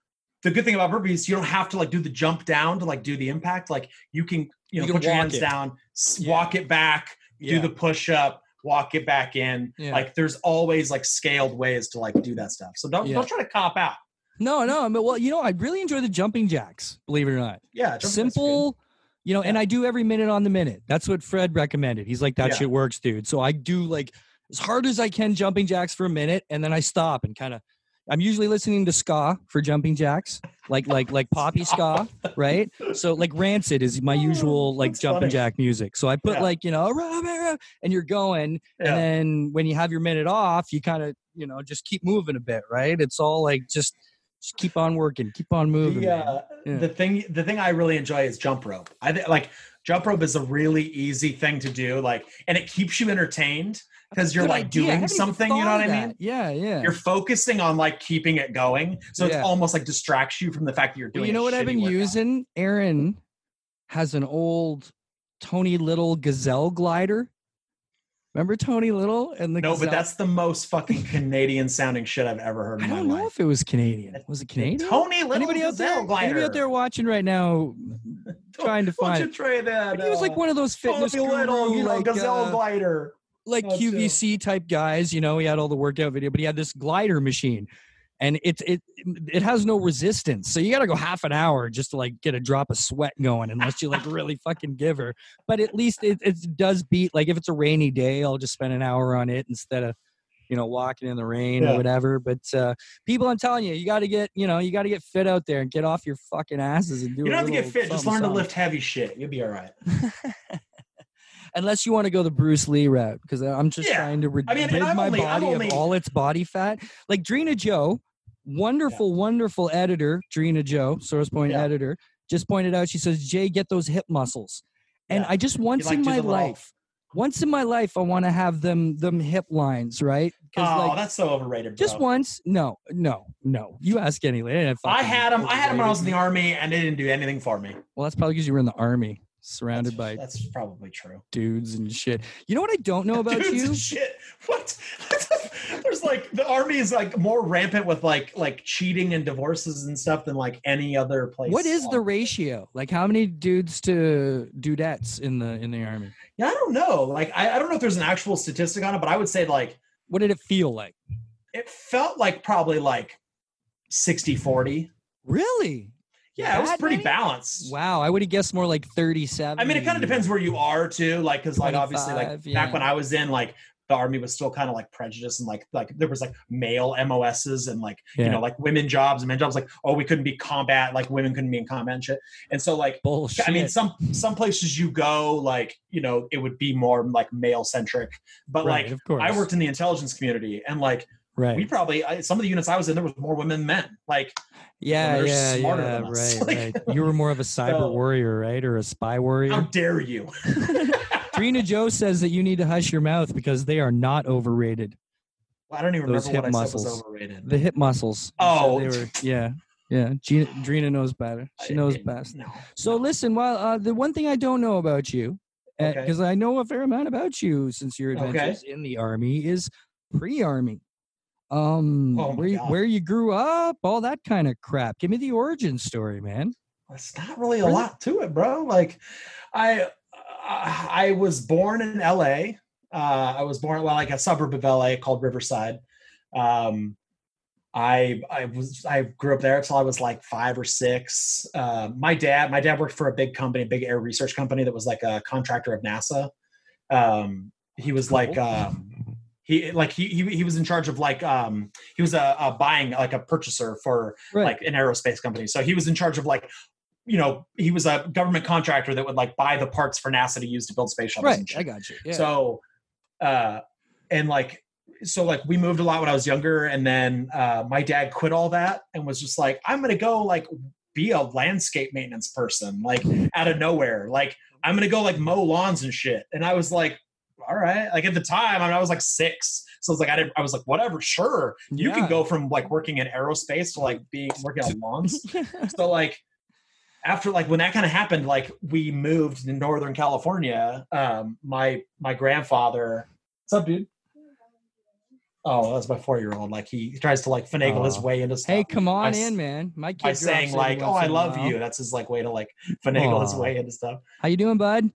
the good thing about burpees, you don't have to like do the jump down to like do the impact. Like you can you know You can put your hands it. down, Yeah. walk it back, Yeah. do the push up, walk it back in. Yeah. Like there's always like scaled ways to like do that stuff. So don't don't try to cop out. no, no. Mean, well, you know, I really enjoy the jumping jacks. Believe it or not, Yeah, simple. You know, and I do every minute on the minute. That's what Fred recommended. He's like, that Yeah. shit works, dude. So I do like as hard as I can jumping jacks for a minute, and then I stop and kind of. I'm usually listening to ska for jumping jacks, like like like poppy ska, right? So like Rancid is my oh, usual Oh, like that's jumping funny. jack music. So I put Yeah. like you know, and you're going, Yeah. and then when you have your minute off, you kind of you know just keep moving a bit, right? It's all like just just keep on working, keep on moving. the, uh, Yeah. the thing the thing I really enjoy is jump rope. I think like jump rope is a really easy thing to do, like, and it keeps you entertained because you're like idea. Doing something. You know what of I mean? Yeah, yeah. You're focusing on like keeping it going, so Yeah. it's almost like distracts you from the fact that you're Well, doing. you know what I've been workout. using? Aaron has an old Tony Little Gazelle glider. Remember Tony Little and the No, Gazelle? but that's the most fucking Canadian sounding shit I've ever heard I in my don't know life. if it was Canadian. Was it Canadian? Tony Little Anybody out there? Gazelle Anybody out there watching right now trying to find don't you it? try that? He was like uh, one of those fitness Tony Little, guru, you know, like, Gazelle uh, glider. like chill. QVC type guys. You know, he had all the workout video, but he had this glider machine, and it it it has no resistance. So you got to go half an hour just to like get a drop of sweat going, unless you like really fucking give her. But at least it it does beat. Like if it's a rainy day, I'll just spend an hour on it instead of you know walking in the rain Yeah. or whatever. But uh, people, I'm telling you, you got to get you know you got to get fit out there and get off your fucking asses and do. You don't have to get fit. Just something, learn to lift heavy shit. You'll be all right. unless you want to go the Bruce Lee route, because I'm just Yeah. trying to rid, I mean, rid my only- body only- of all its body fat. Like Drina Joe, wonderful, wonderful editor, Drina Joe, Source Point Yeah. editor, just pointed out. She says, "Jay, get those hip muscles." And Yeah. I just once like in my life, once in my life, I want to have them them hip lines, right? Oh, like that's so overrated. Bro. just once, no, no, no. You ask any eh, lady. I had them. I had them when I was in the army, and they didn't do anything for me. Well, that's probably because you were in the army, surrounded that's, by That's probably true. dudes and shit. You know what I don't know about Dudes you? and shit. What? There's like the army is like more rampant with like like cheating and divorces and stuff than like any other place. What is the ratio? Like how many dudes to dudettes in the in the army? Yeah, I don't know. Like I, I don't know if there's an actual statistic on it, but I would say like What did it feel like? it felt like probably like 60 40. Really? Yeah, it was pretty many? balanced. Wow, I would have guessed more like 37. I mean, it kind of depends where you are too. Like, because like obviously, like 25, back when I was in, like the army was still kind of like prejudiced and like like there was like male MOSs and like Yeah. you know like women jobs and men jobs. Like, oh, we couldn't be combat. Like women couldn't be in combat and shit. And so like. Bullshit. I mean, some some places you go, like you know, it would be more like male centric. But right, like. I worked in the intelligence community, and like right. we probably I, some of the units I was in, there was more women than men. Like, yeah, yeah, smarter yeah. Right, Like- right. You were more of a cyber So- warrior, right, or a spy warrior? how dare you? Drina Joe says that you need to hush your mouth because they are not overrated. I don't even Those remember what hip I muscles. said was overrated. The hip muscles. Oh. they were. Yeah, yeah. Gina, Drina knows better. She knows best. No. So listen, well, uh, the one thing I don't know about you, Okay. because I know a fair amount about you since your Okay. adventures in the army, is pre-army. Um, Oh where you, where you grew up, all that kind of crap. Give me the origin story, man. It's not really a lot to it, bro. Like, I I was born in L.A. Uh, I was born well, like a suburb of L.A. called Riverside. Um, I I was I grew up there until I was like five or six. Uh, my dad my dad worked for a big company, a big air research company that was like a contractor of NASA. Um, he was like um, he like he, he he was in charge of like um he was a, a buying like a purchaser for Right. like an aerospace company. So he was in charge of like, you know, he was a government contractor that would like buy the parts for NASA to use to build space shuttles. right. I got you. Yeah. So, uh, and like, so like we moved a lot when I was younger, and then uh, my dad quit all that and was just like, I'm gonna go like be a landscape maintenance person, like out of nowhere. Like I'm gonna go like mow lawns and shit. And I was like, all right. Like at the time, I, mean, I was like six, so I was like, I didn't. I was like, whatever, sure. You Yeah. can go from like working in aerospace to like being working on lawns. So like after like when that kind of happened, like we moved to Northern California. Um, my my grandfather, what's up, dude? Oh, that's my four year old. Like he tries to like finagle his way into stuff. Hey, come on By in, man. My kid by saying like, "Oh, I love you." That's his like way to like finagle his way into stuff. How you doing, bud?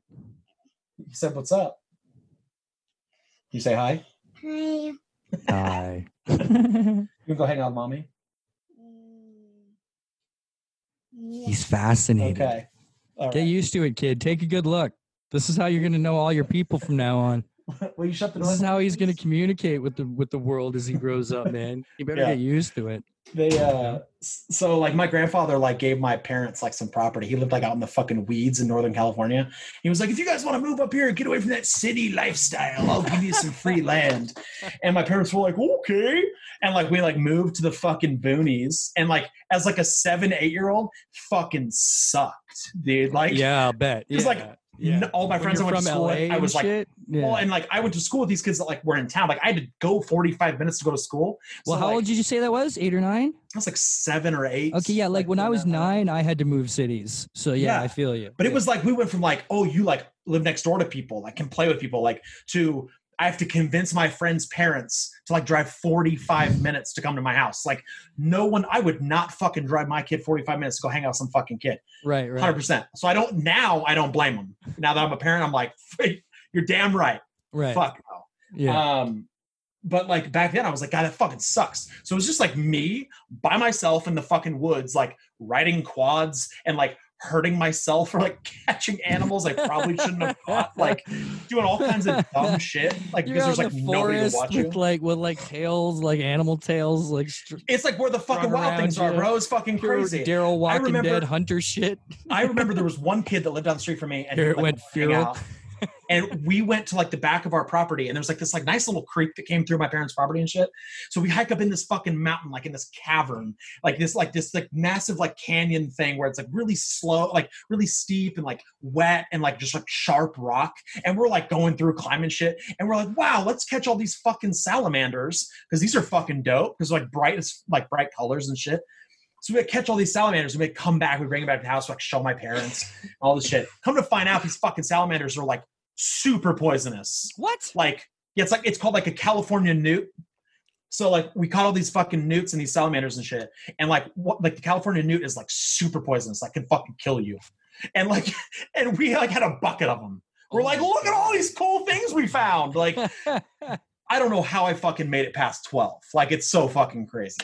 He said, "What's up?" You say hi. Hi. Hi. You can go hang out with mommy. Yeah. He's fascinated. Okay. All Get right. used to it, kid. Take a good look. This is how you're going to know all your people from now on. Will you shut the door? This is how he's going to communicate with the with the world as he grows up, man. You better Yeah. get used to it. They uh so like my grandfather like gave my parents like some property. He lived like out in the fucking weeds in northern california. He was like if you guys want to move up here and get away from that city lifestyle. I'll give you some free land. And my parents were like okay. And like we like moved to the fucking boonies. And like as like a seven eight year old fucking sucked dude. Like yeah, I'll bet. it's Yeah. like yeah. all my When friends I went to school with, I was like, yeah. well, and like I went to school with these kids that like were in town. Like I had to go 45 minutes to go to school. well, how like, old did you say that was? Eight or nine? I was like seven or eight. Okay, yeah. Like when I was nine, I had to move cities. So yeah, Yeah. I feel you. But it was like we went from like, oh, you like live next door to people, like can play with people, like to I have to convince my friend's parents to like drive 45 minutes to come to my house. Like no one, I would not fucking drive my kid 45 minutes to go hang out with some fucking kid. right, right, 100%. So I don't now I don't blame them. Now that I'm a parent, I'm like, you're damn right. right. Fuck no. Yeah, Um, but like back then, I was like, God, that fucking sucks. So it was just like me by myself in the fucking woods, like riding quads and like hurting myself for like catching animals I probably shouldn't have caught, like doing all kinds of dumb shit, like because there's like the nobody to watch you. like with like tails, like animal tails, like It's like where the fucking wild things around are, bro. It's fucking crazy. Daryl Walking remember- Dead hunter shit. I remember there was one kid that lived down the street from me, and Here it like, went feral. And we went to like the back of our property, and there was like this like nice little creek that came through my parents' property and shit. So we hike up in this fucking mountain, like in this cavern, like this like this like massive like canyon thing where it's like really slow, like really steep and like wet and like just like sharp rock. And we're like going through climbing shit, and we're like, wow, let's catch all these fucking salamanders because these are fucking dope because like bright like bright colors and shit. So we catch all these salamanders and we come back, we bring them back to the house, like show my parents, all this shit. Come to find out, these fucking salamanders are like super poisonous. What? Like, yeah, it's like it's called like a California newt. So like we caught all these fucking newts and these salamanders and shit, and like what like the California newt is like super poisonous, like can fucking kill you. And like, and we like had a bucket of them. We're Oh like, look at all these cool things we found. Like, I don't know how I fucking made it past twelve. Like, it's so fucking crazy.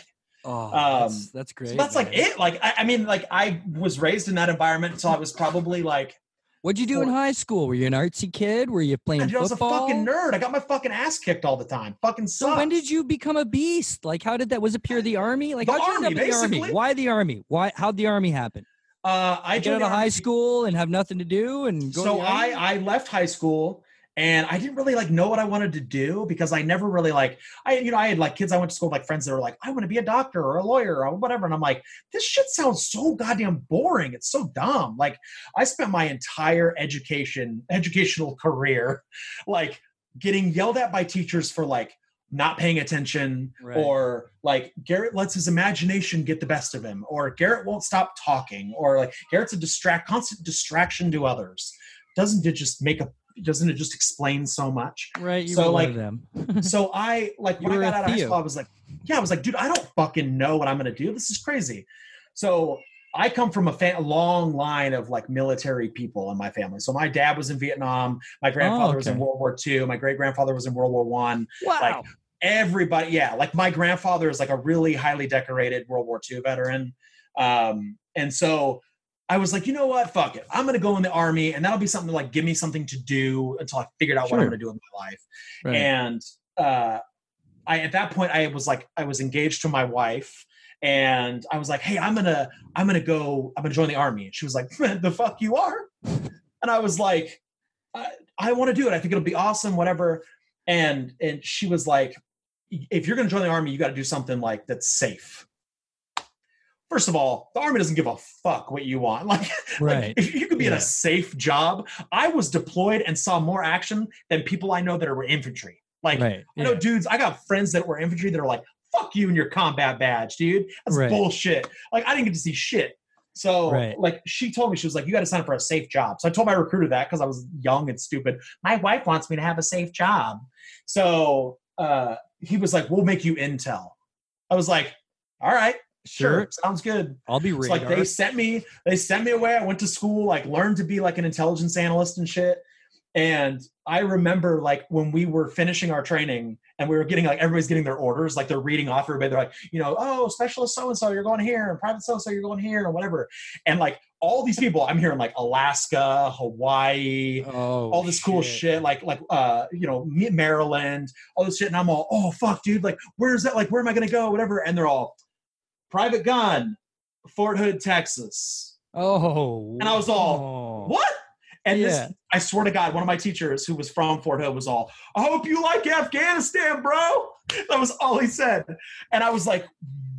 oh, Um, that's, that's great. So that's like it. Like I, I mean, like I was raised in that environment until I was probably like, What'd you do in high school? Were you an artsy kid? Were you playing dude, I was a fucking nerd. I got my fucking ass kicked all the time. Fucking sucks. So when did you become a beast? Like, how did that? Was it pure the army? Like, The how'd you end army, up in the army? Why the army? Why? How'd the army happen? Uh, I Get out of high school and have nothing to do and go. to So I? I left high school and I didn't really like know what I wanted to do because I never really like I you know I had like kids I went to school with like friends that were like I want to be a doctor or a lawyer or whatever and I'm like this shit sounds so goddamn boring. It's so dumb. Like I spent my entire education educational career like getting yelled at by teachers for like not paying attention Right. or like Garrett lets his imagination get the best of him or Garrett won't stop talking or like Garrett's a distract constant distraction to others. Doesn't it just make a doesn't it just explain so much right. You so, like, them. so I like when You I got out of high school I was like yeah I was like dude I don't fucking know what I'm gonna do this is crazy so I come from a, fa- long line of like military people in my family. So my dad was in Vietnam. My grandfather was in. World War II. My great grandfather was in World War One wow. everybody yeah like my grandfather is like a really highly decorated world war ii veteran um and so i was like you know what? Fuck it. I'm gonna go in the army and that'll be something to like give me something to do until i figured out what i'm gonna do with my life. Right. and uh i at that point i was like i was engaged to my wife and i was like hey i'm gonna i'm gonna go i'm gonna join the army. And she was like the fuck you are? And i was like i, I want to do it. I think it'll be awesome whatever. And and she was like if you're going to join the army you got to do something like that's safe first of all the army doesn't give a fuck what you want like, like, Right. if you could be in a safe job i was deployed and saw more action than people i know that are infantry like right. I know dudes, I got friends that were infantry that are like, fuck you and your combat badge, dude. That's Right. bullshit. Like, I didn't get to see shit. So Right. like she told me she was like, you got to sign up for a safe job. So I told my recruiter that because I was young and stupid. My wife wants me to have a safe job. So uh, he was like, we'll make you intel. I was like, all right, sure, Sure. sounds good. I'll be So radar. like they sent me, they sent me away. I went to school, like learned to be like an intelligence analyst and shit. And I remember like when we were finishing our training and we were getting like everybody's getting their orders, like they're reading off everybody. They're like, you know, oh, specialist so and so, you're going here, and private so and so, you're going here, or whatever. And like all these people, I'm hearing like Alaska, Hawaii, oh, all this cool shit, like like uh, you know, Maryland, all this shit, and I'm all, oh fuck, dude, like where's that? Like where am I gonna go? Whatever, and they're all private gun, Fort Hood, Texas. Oh, And I was all, oh. What? And Yeah. this, I swear to God, one of my teachers who was from Fort Hood was all, I hope you like Afghanistan, bro. That was all he said. And I was like,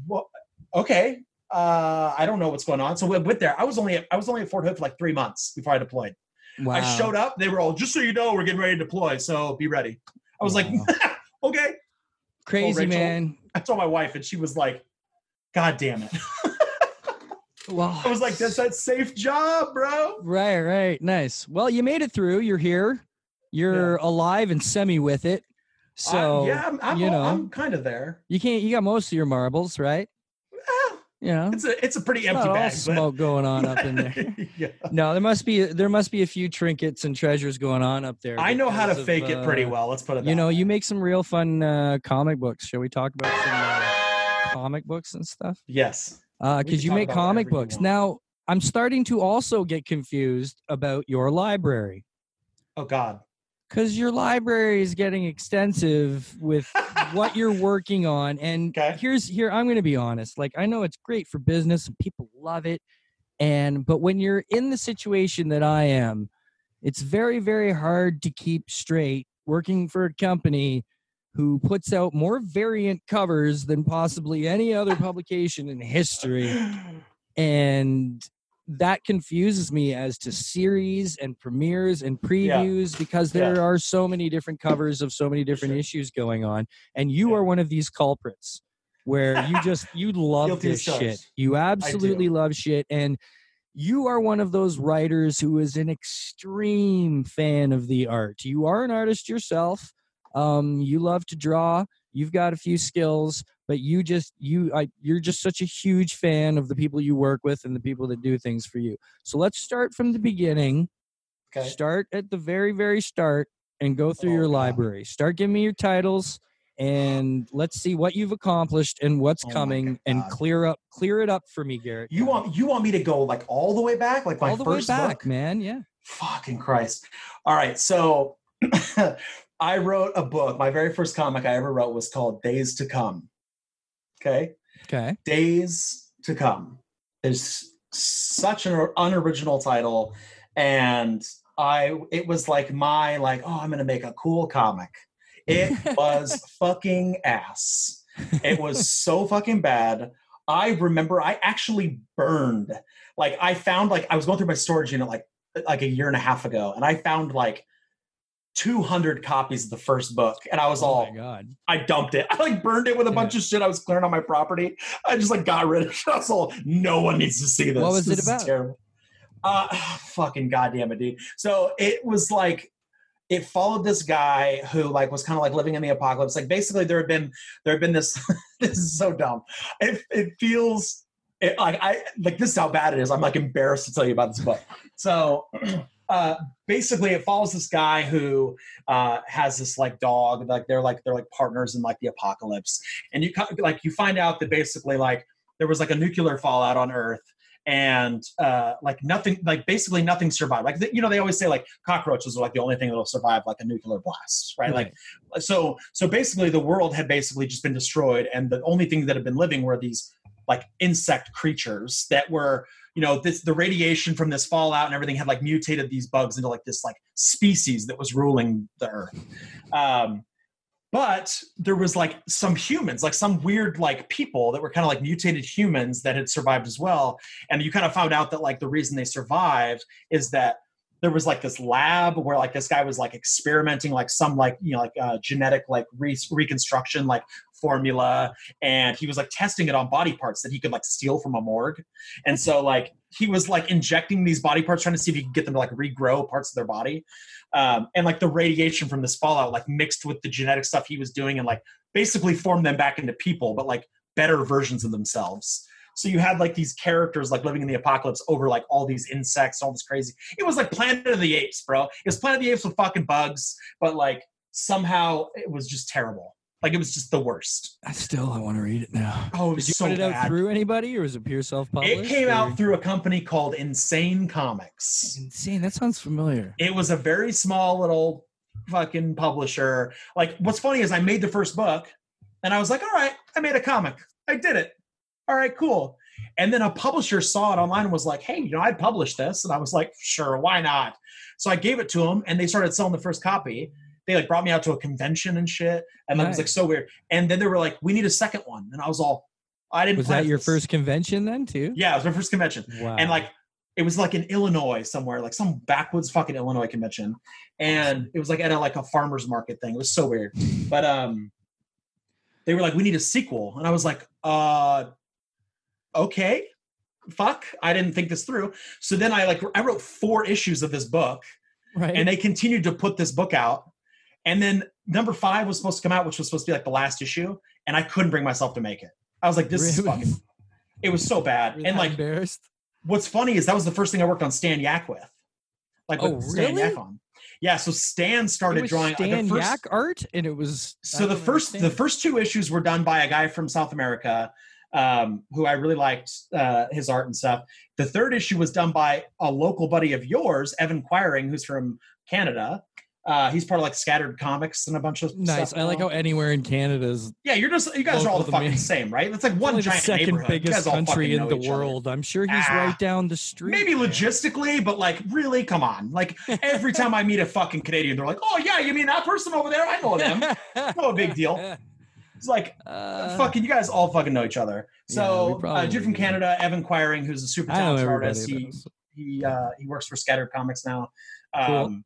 what? okay. Uh, I don't know what's going on. So we went there. I was only at, I was only at Fort Hood for like three months before I deployed. Wow. I showed up. They were all just so you know we're getting ready to deploy, so be ready. I was like, okay. Crazy man. I told my wife, and she was like, God damn it. Well, I was like, that's that safe job, bro. Right, right. Nice. Well, you made it through. You're here. You're alive and semi with it. So I- yeah, I'm, I'm, you know, I'm kind of there. you can't. You got most of your marbles, right? Eh, You know, It's a it's a pretty not empty bag. but- smoke going on up in there. yeah. No, there must be there must be a few trinkets and treasures going on up there. I know how to of, fake it pretty uh, well. Let's put it. You that know, way. you make some real fun uh, comic books. Shall we talk about some uh, comic books and stuff? Yes. Uh, because can you make comic books. Now, I'm starting to also get confused about your library Oh God. because your library is getting extensive with what you're working on. And Okay. here's here, I'm going to be honest. Like, I know it's great for business and people love it. And but when you're in the situation that I am, it's very, very hard to keep straight working for a company who puts out more variant covers than possibly any other publication in history. And that confuses me as to series and premieres and previews because there Yeah. are so many different covers of so many different Sure. issues going on. And you Yeah. are one of these culprits where you just you love Guilty this shit. You absolutely love shit. And you are one of those writers who is an extreme fan of the art. You are an artist yourself um, you love to draw you've got a few skills but you just you I, you're just such a huge fan of the people you work with and the people that do things for you so let's start from the beginning Okay. start at the very very start and go through Oh, your God. library start giving me your titles and let's see what you've accomplished and what's Oh coming and clear up clear it up for me garrett You want you want me to go like all the way back, like my all the way first back book? man yeah Fucking Christ! All right, so I wrote a book. My very first comic I ever wrote was called Days to Come. Okay, okay Days to Come is such an unoriginal title, and I it was like my like oh I'm gonna make a cool comic. It was fucking ass. It was so fucking bad. I remember I actually burned. Like I found like I was going through my storage unit like like a year and a half ago, and I found like 200 copies of the first book, and I was oh all my god I dumped it. I like burned it with a bunch of shit I was clearing on my property. I just like got rid of it. I was all, no one needs to see this. What was it This is about? terrible. Uh, fucking goddamn it, dude. So it was like it followed this guy who like was kind of like living in the apocalypse. Like basically there had been there had been this. this is so dumb. It it feels it, like I like this is how bad it is. I'm like embarrassed to tell you about this book. So. Uh, basically, it follows this guy who uh, has this like dog. Like they're like they're like partners in like the apocalypse, and you like you find out that basically like there was like a nuclear fallout on Earth, and uh, like nothing, like basically nothing survived. Like you know, they always say like cockroaches are like the only thing that'll survive like a nuclear blast, right? Like so so basically the world had basically just been destroyed, and the only thing that had been living were these like insect creatures that were you know this the radiation from this fallout and everything had like mutated these bugs into like this like species that was ruling the earth. Um but there was like some humans like some weird like people that were kind of like mutated humans that had survived as well. And you kind of found out that like the reason they survived is that there was like this lab where like this guy was like experimenting like some like you know like uh, genetic like re- reconstruction like formula and he was like testing it on body parts that he could like steal from a morgue. And so like he was like injecting these body parts trying to see if he could get them to like regrow parts of their body. Um, and like the radiation from this fallout like mixed with the genetic stuff he was doing and like basically formed them back into people but like better versions of themselves so you had like these characters like living in the apocalypse over like all these insects, all this crazy. It was like Planet of the Apes, bro. It was Planet of the Apes with fucking bugs, but like somehow it was just terrible. Like it was just the worst. I still I want to read it now. Oh, it Did was you so put it out through anybody, or was it pure self published? It came out through a company called Insane Comics. Insane. That sounds familiar. It was a very small little fucking publisher. Like, what's funny is I made the first book and I was like, all right, I made a comic. I did it. All right, cool. And then a publisher saw it online and was like, hey, you know, I'd publish this. And I was like, sure, why not? So I gave it to them and they started selling the first copy. They like brought me out to a convention and shit. And that was like so weird. And then they were like, we need a second one. And I was all, I didn't Was that your this. first convention then too? Yeah, it was my first convention Wow. and like it was like in Illinois somewhere, like some backwoods fucking Illinois convention, and it was like at a like a farmers market thing. It was so weird, but um, they were like, "We need a sequel," and I was like, "Uh, okay, fuck." I didn't think this through, so then I like I wrote four issues of this book, right. and they continued to put this book out, and then number five was supposed to come out, which was supposed to be like the last issue, and I couldn't bring myself to make it. I was like, "This is fucking." It was so bad, you and like embarrassed. what's funny is that was the first thing I worked on Stan Yak with. Like oh, with Oh, Stan really? Yak on. Yeah, so Stan started drawing Stan the first, Yak art, and it was So the first the first two issues were done by a guy from South America, um, who I really liked uh, his art and stuff. The third issue was done by a local buddy of yours, Evan Quiring, who's from Canada. Uh, he's part of like Scattered Comics and a bunch of stuff. nice. I like how anywhere in Canada is yeah, you're just you guys are all the fucking same, right? It's like one only the giant second biggest country in the each other. world. I'm sure he's Ah, right down the street. Maybe man. logistically, but like really, come on. Like every time I meet a fucking Canadian, they're like, "Oh yeah, you mean that person over there? I know them." no big deal. It's like Uh, fucking you guys all fucking know each other. So we uh, dude from. Canada, Evan Quiring, who's a super talented artist. He he uh, he works for Scattered Comics now. Um, Cool.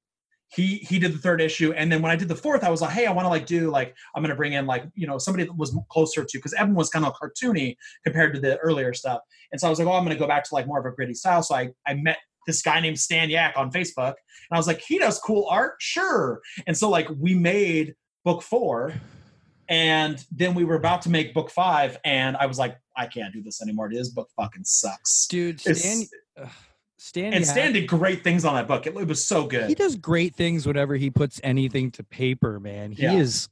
He he did the third issue, and then when I did the fourth, I was like, hey, I want to like do like I'm gonna bring in like you know somebody that was closer to because Evan was kind of cartoony compared to the earlier stuff, and so I was like, oh, I'm gonna go back to like more of a gritty style. So I I met this guy named Stan Yak on Facebook, and I was like, he does cool art, sure. And so like we made book four, and then we were about to make book five, and I was like, I can't do this anymore. This book fucking sucks. dude, Stan, Stan, and Stan did great things on that book. It, it was so good. he does great things whenever he puts anything to paper, man. He Yeah. is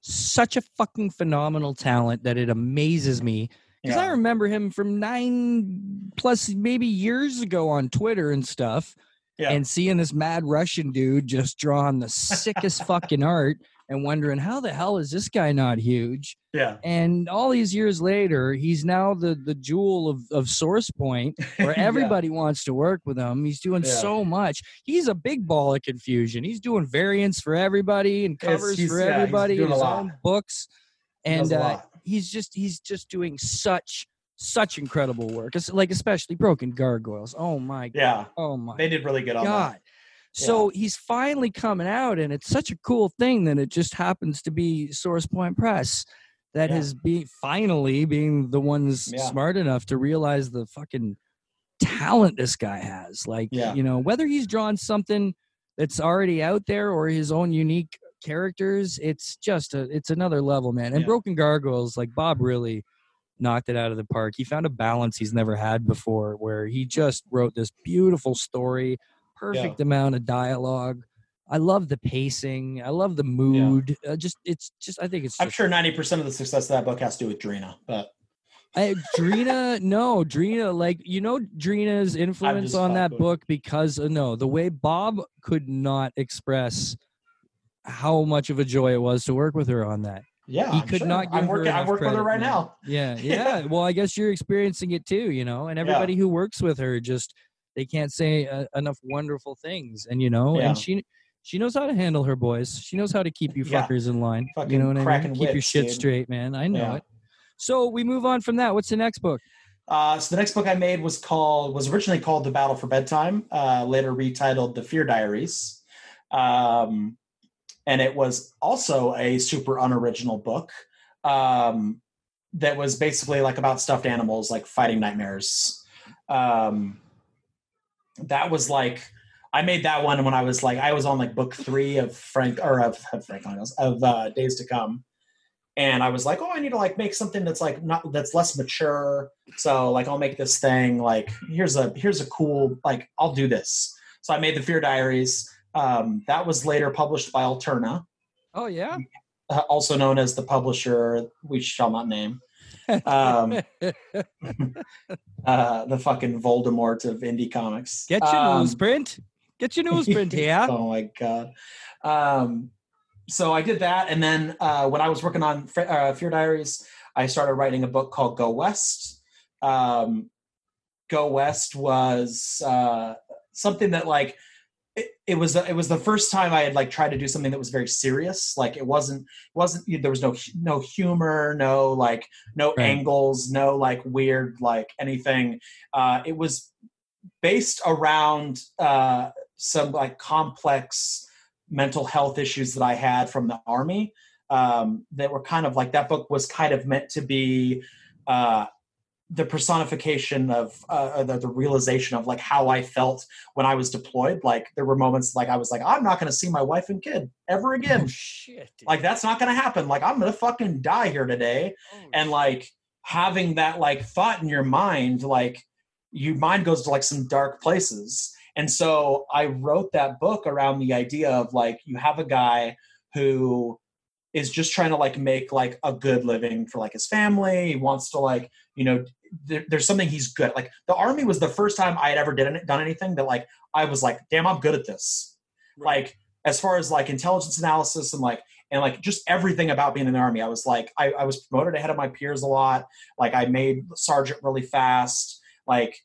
such a fucking phenomenal talent that it amazes me. Because I remember him from nine plus maybe years ago on Twitter and stuff, Yeah. and seeing this mad Russian dude just drawing the sickest fucking art and wondering how the hell is this guy not huge? yeah. And all these years later, he's now the the jewel of, of Source Point, where Yeah. everybody wants to work with him. He's doing Yeah. so much. He's a big ball of confusion. He's doing variants for everybody and covers he's- for yeah, everybody his own books. And a uh, he's just he's just doing such such incredible work. It's like especially Broken Gargoyles. Oh my god. Yeah. Oh my They did really good on that. So he's finally coming out, and it's such a cool thing that it just happens to be Source Point Press that Yeah. has be finally being the ones Yeah. smart enough to realize the fucking talent this guy has. Like, Yeah. you know, whether he's drawn something that's already out there or his own unique characters, it's just a it's another level, man. And Yeah. Broken Gargoyles, like Bob really knocked it out of the park. He found a balance he's never had before where he just wrote this beautiful story, perfect amount of dialogue. I love the pacing. I love the mood. Uh, just it's just I think it's I'm sure 90% of the success of that book has to do with Drina, but I, Drina, no, Drina, like you know, Drina's influence on that fucking- book because uh, no, the way Bob could not express how much of a joy it was to work with her on that. yeah, He I'm could sure. not give I'm her working, I work with her right now. Yeah, yeah. well, I guess you're experiencing it too, you know, and everybody who works with her just they can't say uh, enough wonderful things, and you know, Yeah. and she she knows how to handle her boys. She knows how to keep you Yeah. fuckers in line. you know what I mean? Keep your shit dude. straight, man. I know Yeah. it. So we move on from that. What's the next book? Uh, so the next book I made was called was originally called The Battle for Bedtime, uh, later retitled The Fear Diaries, um, and it was also a super unoriginal book um, that was basically like about stuffed animals, like fighting nightmares. Um, that was like I made that one when I was like I was on like book three of Frank or of, of Frank of uh, Days to Come, and I was like, oh, I need to like make something that's like not that's less mature. So like I'll make this thing like here's a here's a cool like I'll do this. So I made the Fear Diaries. Um, that was later published by Alterna, Oh yeah. uh, also known as the publisher we shall not name. Um, uh, the fucking Voldemort of indie comics. Get your Um, newsprint. Get your newsprint here. oh my god. Um, so I did that, and then uh, when I was working on uh, Fear Diaries, I started writing a book called Go West. Um, Go West was uh, something that like it, it was it was the first time I had like tried to do something that was very serious. Like it wasn't wasn't there was no no humor, no like no Right. angles, no like weird like anything. Uh, it was based around uh, some like complex mental health issues that I had from the army. Um, that were kind of like that book was kind of meant to be uh, the personification of uh, the, the realization of like how I felt when I was deployed. Like there were moments like I was like, I'm not going to see my wife and kid ever again. Oh shit. Like that's not going to happen. Like I'm going to fucking die here today Oh, and like having that like thought in your mind like your mind goes to like some dark places and so i wrote that book around the idea of like you have a guy who is just trying to like make like a good living for like his family he wants to like you know there, there's something he's good at. like the army was the first time i had ever did done anything that like i was like damn i'm good at this. Like as far as like intelligence analysis and like and like just everything about being in the army i was like I, I was promoted ahead of my peers a lot. Like i made sergeant really fast. Like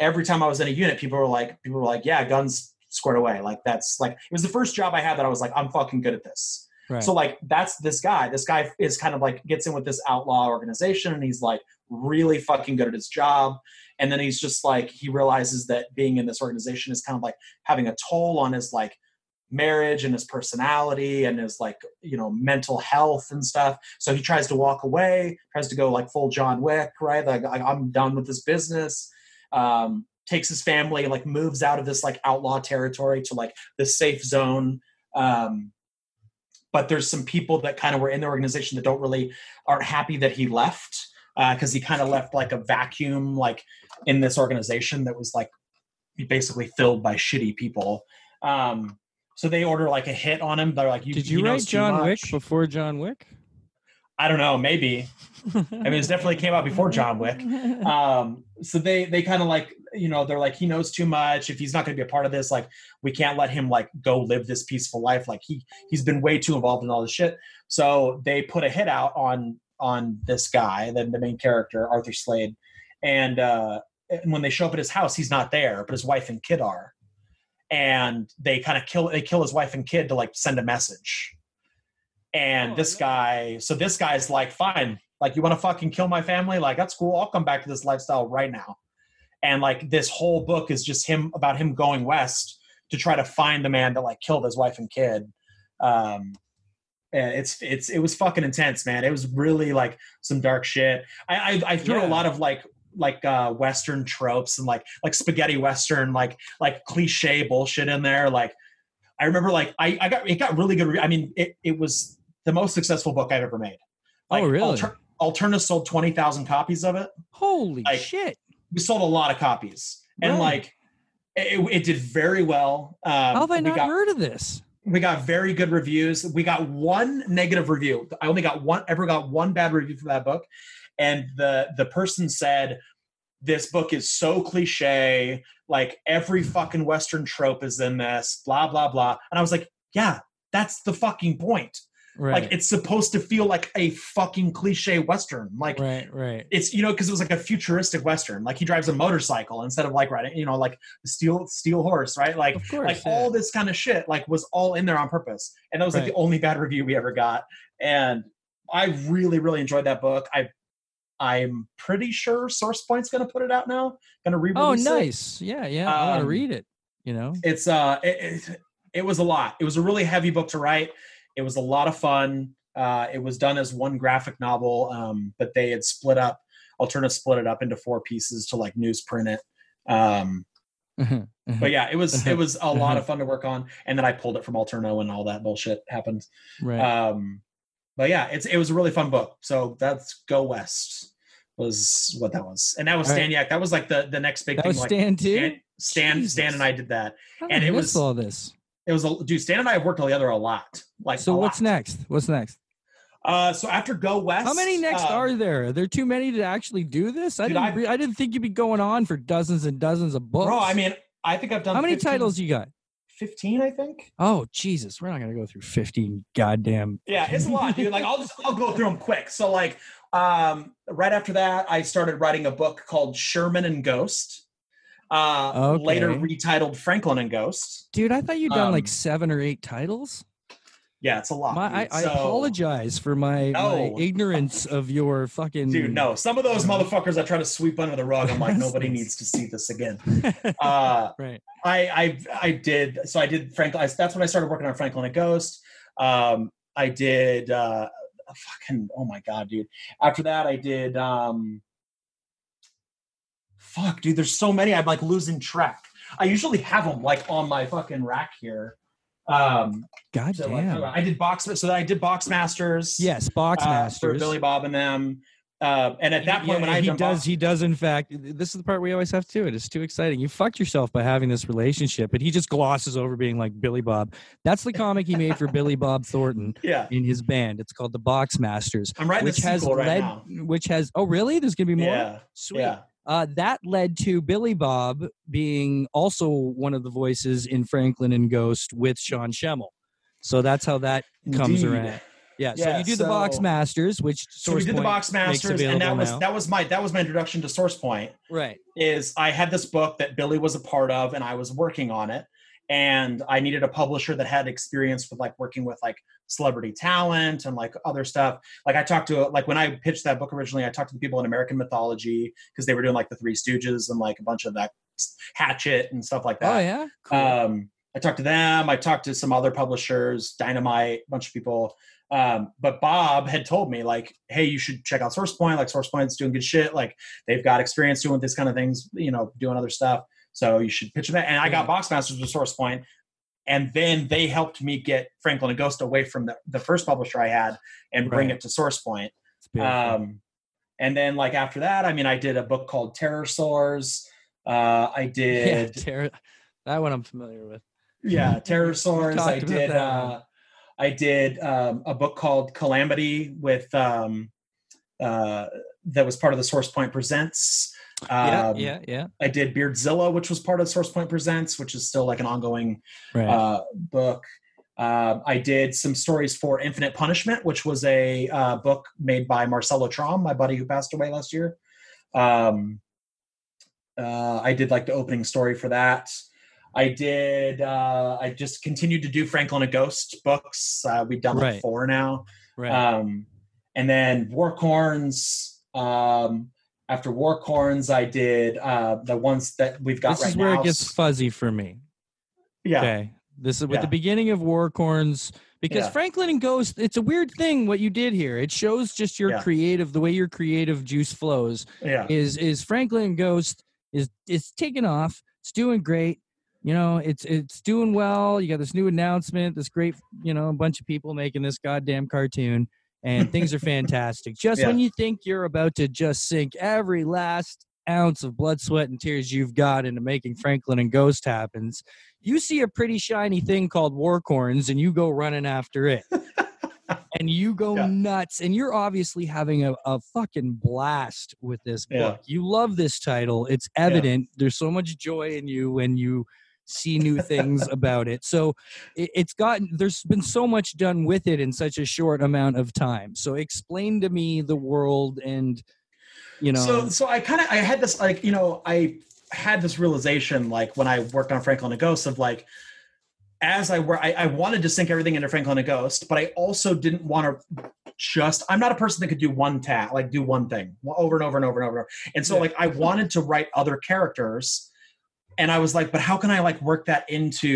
every time i was in a unit people were like people were like yeah guns squared away. Like that's like it was the first job i had that i was like i'm fucking good at this So like that's this guy. This guy is kind of like gets in with this outlaw organization and he's like really fucking good at his job. And then he's just like he realizes that being in this organization is kind of like having a toll on his like marriage and his personality and his like you know mental health and stuff. So he tries to walk away tries to go like full john wick right? Like i'm done with this business. Um takes his family like moves out of this like outlaw territory to like the safe zone. Um but there's some people that kind of were in the organization that don't really aren't happy that he left because he kind of left like a vacuum like in this organization that was like basically filled by shitty people um so they order like a hit on him they're like you, Did you knows write John Wick before John Wick? I don't know maybe. I mean it definitely came out before john wick. Um so they they kind of like you know they're like he knows too much. If he's not going to be a part of this like we can't let him like go live this peaceful life. Like he he's been way too involved in all this shit. So they put a hit out on on this guy the, the main character arthur slade. And uh and when they show up at his house he's not there but his wife and kid are. And they kind of kill they kill his wife and kid to like send a message and Oh, this no. guy so this guy's like fine. Like you want to fucking kill my family? Like that's cool. I'll come back to this lifestyle right now. And like this whole book is just him about him going west to try to find the man that like killed his wife and kid. Um and it's it's it was fucking intense man. It was really like some dark shit. I i, I threw Yeah. a lot of like like uh western tropes and like like spaghetti western like like cliche bullshit in there. Like i remember like i i got it got really good re- i mean it it was the most successful book i've ever made like Oh, really? Alter- Alterna sold 20,000 copies of it. Holy Like, shit. We sold a lot of copies. And like it, it did very well. Um, How have I not got heard of this? we got very good reviews. We got one negative review. I only got one ever got one bad review for that book. And the the person said this book is so cliche, like every fucking western trope is in this, blah blah blah. And I was like, yeah, that's the fucking point. Right. Like it's supposed to feel like a fucking cliche western. Like right, right. it's you know because it was like a futuristic western. Like he drives a motorcycle instead of like riding, you know, like steel steel horse, right? Like Of course. like yeah. all this kind of shit like was all in there on purpose. And that was like the only bad review we ever got. And I really really enjoyed that book. I I'm pretty sure Source Point's going to put it out now. Going to Oh, release it. nice. Yeah, yeah. I want to Um, read it. You know. It's uh, it, it, it was a lot. It was a really heavy book to write. It was a lot of fun. Uh, it was done as one graphic novel, um, but they had split up. Alterna split it up into four pieces to like newsprint it. Um, but yeah, it was it was a lot of fun to work on. And then I pulled it from Alterna when all that bullshit happened. right. Um, but yeah, it's it was a really fun book. So that's Go West was what that was, and that was All right. Staniak. That was like the the next big that thing. was like Stan too. Stan, Stan, Stan and I did that. And it was- all this. It was a dude. Stan and I have worked together a lot. Like So what's lot. next? What's next? Uh, so after Go West, How many next um, are there? Are there too many to actually do this? I Dude, didn't. I- re- I didn't think you'd be going on for dozens and dozens of books. Bro, I mean, I think I've done. how many 15 titles you got? Fifteen, I think. Oh Jesus, we're not gonna go through fifteen goddamn. Yeah, it's a lot, dude. Like I'll just I'll go through them quick. So like um right after that, I started writing a book called Sherman and Ghost. Uh later retitled Franklin and Ghost. Dude, I thought you'd done Um, like seven or eight titles. Yeah, it's a lot. My, I, dude. I apologize for my, my ignorance of your fucking. Dude, no. Some of those motherfuckers I try to sweep under the rug. I'm like, nobody needs to see this again. Uh right. I I I did so I did Franklin. I, that's when I started working on Franklin and Ghost. Um, I did uh, fucking oh my god, dude. After that, I did um, fuck, dude. There's so many. I'm like losing track. I usually have them like on my fucking rack here. Um, God so like. I did box. So I did Box Masters. yes, box uh, for masters. Billy Bob and them. Uh, and at that point, Yeah, when I he does, Box- he does. In fact, this is the part we always have to. It's too exciting. You fucked yourself by having this relationship, but he just glosses over being like Billy Bob. That's the comic he made for Billy Bob Thornton yeah, in his band. It's called the Box Masters, I'm writing which the has right led, now. which has. Oh, really? There's gonna be more. Yeah, Sweet. yeah. Uh, that led to Billy Bob being also one of the voices in Franklin and Ghost with Sean Schemmel. So that's how that comes Indeed. around. Yeah. so you do the Box masters, Which So we did the box masters, and that was now. that was my that was my introduction to SourcePoint. right. Is I had this book that Billy was a part of, and I was working on it, and I needed a publisher that had experience with like working with like celebrity talent and like other stuff. Like I talked to like when I pitched that book originally, I talked to the people in American mythology because they were doing like the Three Stooges and like a bunch of that Hatchet and stuff like that. Oh yeah. Cool. Um, I talked to them. I talked to some other publishers, Dynamite, a bunch of people. Um, but Bob had told me like, "Hey, you should check out SourcePoint. Like SourcePoint's doing good shit. Like they've got experience doing this kind of things. You know, doing other stuff. So you should pitch them." And I got Boxmasters with SourcePoint, and then they helped me get Franklin and Ghost away from the, the first publisher I had and bring Right. it to. It's beautiful. Um, and then like after that, I mean, I did a book called Terror Sores. Uh, I yeah, did Terror- that one I'm familiar with. yeah pterosaurs i did uh i did um, a book called calamity with um uh that was part of the source point presents Yeah, um, yeah, yeah. i did beardzilla which was part of source point presents which is still like an ongoing Right. uh book um, I did some stories for Infinite Punishment, which was a uh, book made by Marcelo Trom, my buddy who passed away last year. Um, uh, I did like the opening story for that. I did. Uh, I just continued to do Franklin a Ghost books. Uh, we've done like Right. four now. right. Um, and then Warcorns. Um, after Warcorns, I did uh, the ones that we've got this right is where now. it gets fuzzy for me. yeah, Okay. This is with Yeah. the beginning of Warcorns because Yeah. Franklin and Ghost, it's a weird thing what you did here. It shows just your Yeah. creative, the way your creative juice flows. yeah, Is is Franklin and Ghost is it's taking off. It's doing great. You know, it's it's doing well. You got this new announcement, this great, you know, a bunch of people making this goddamn cartoon, and things are fantastic. Just Yeah. when you think you're about to just sink every last ounce of blood, sweat, and tears you've got into making Franklin and Ghost happens, you see a pretty shiny thing called Warcorns, and you go running after it. and you go Yeah. nuts and you're obviously having a, a fucking blast with this Yeah. book you love this title it's evident there's so much joy in you when you see new things about it so it, it's gotten there's been so much done with it in such a short amount of time so explain to me the world and you know So so I kind of I had this like you know I had this realization like when I worked on Franklin and Ghost of like as I were I, I wanted to sink everything into Franklin and Ghost, but I also didn't want to just I'm not a person that could do one tat like do one thing over and over and over and over. And so Yeah. like I wanted to write other characters and I was like, but how can I like work that into,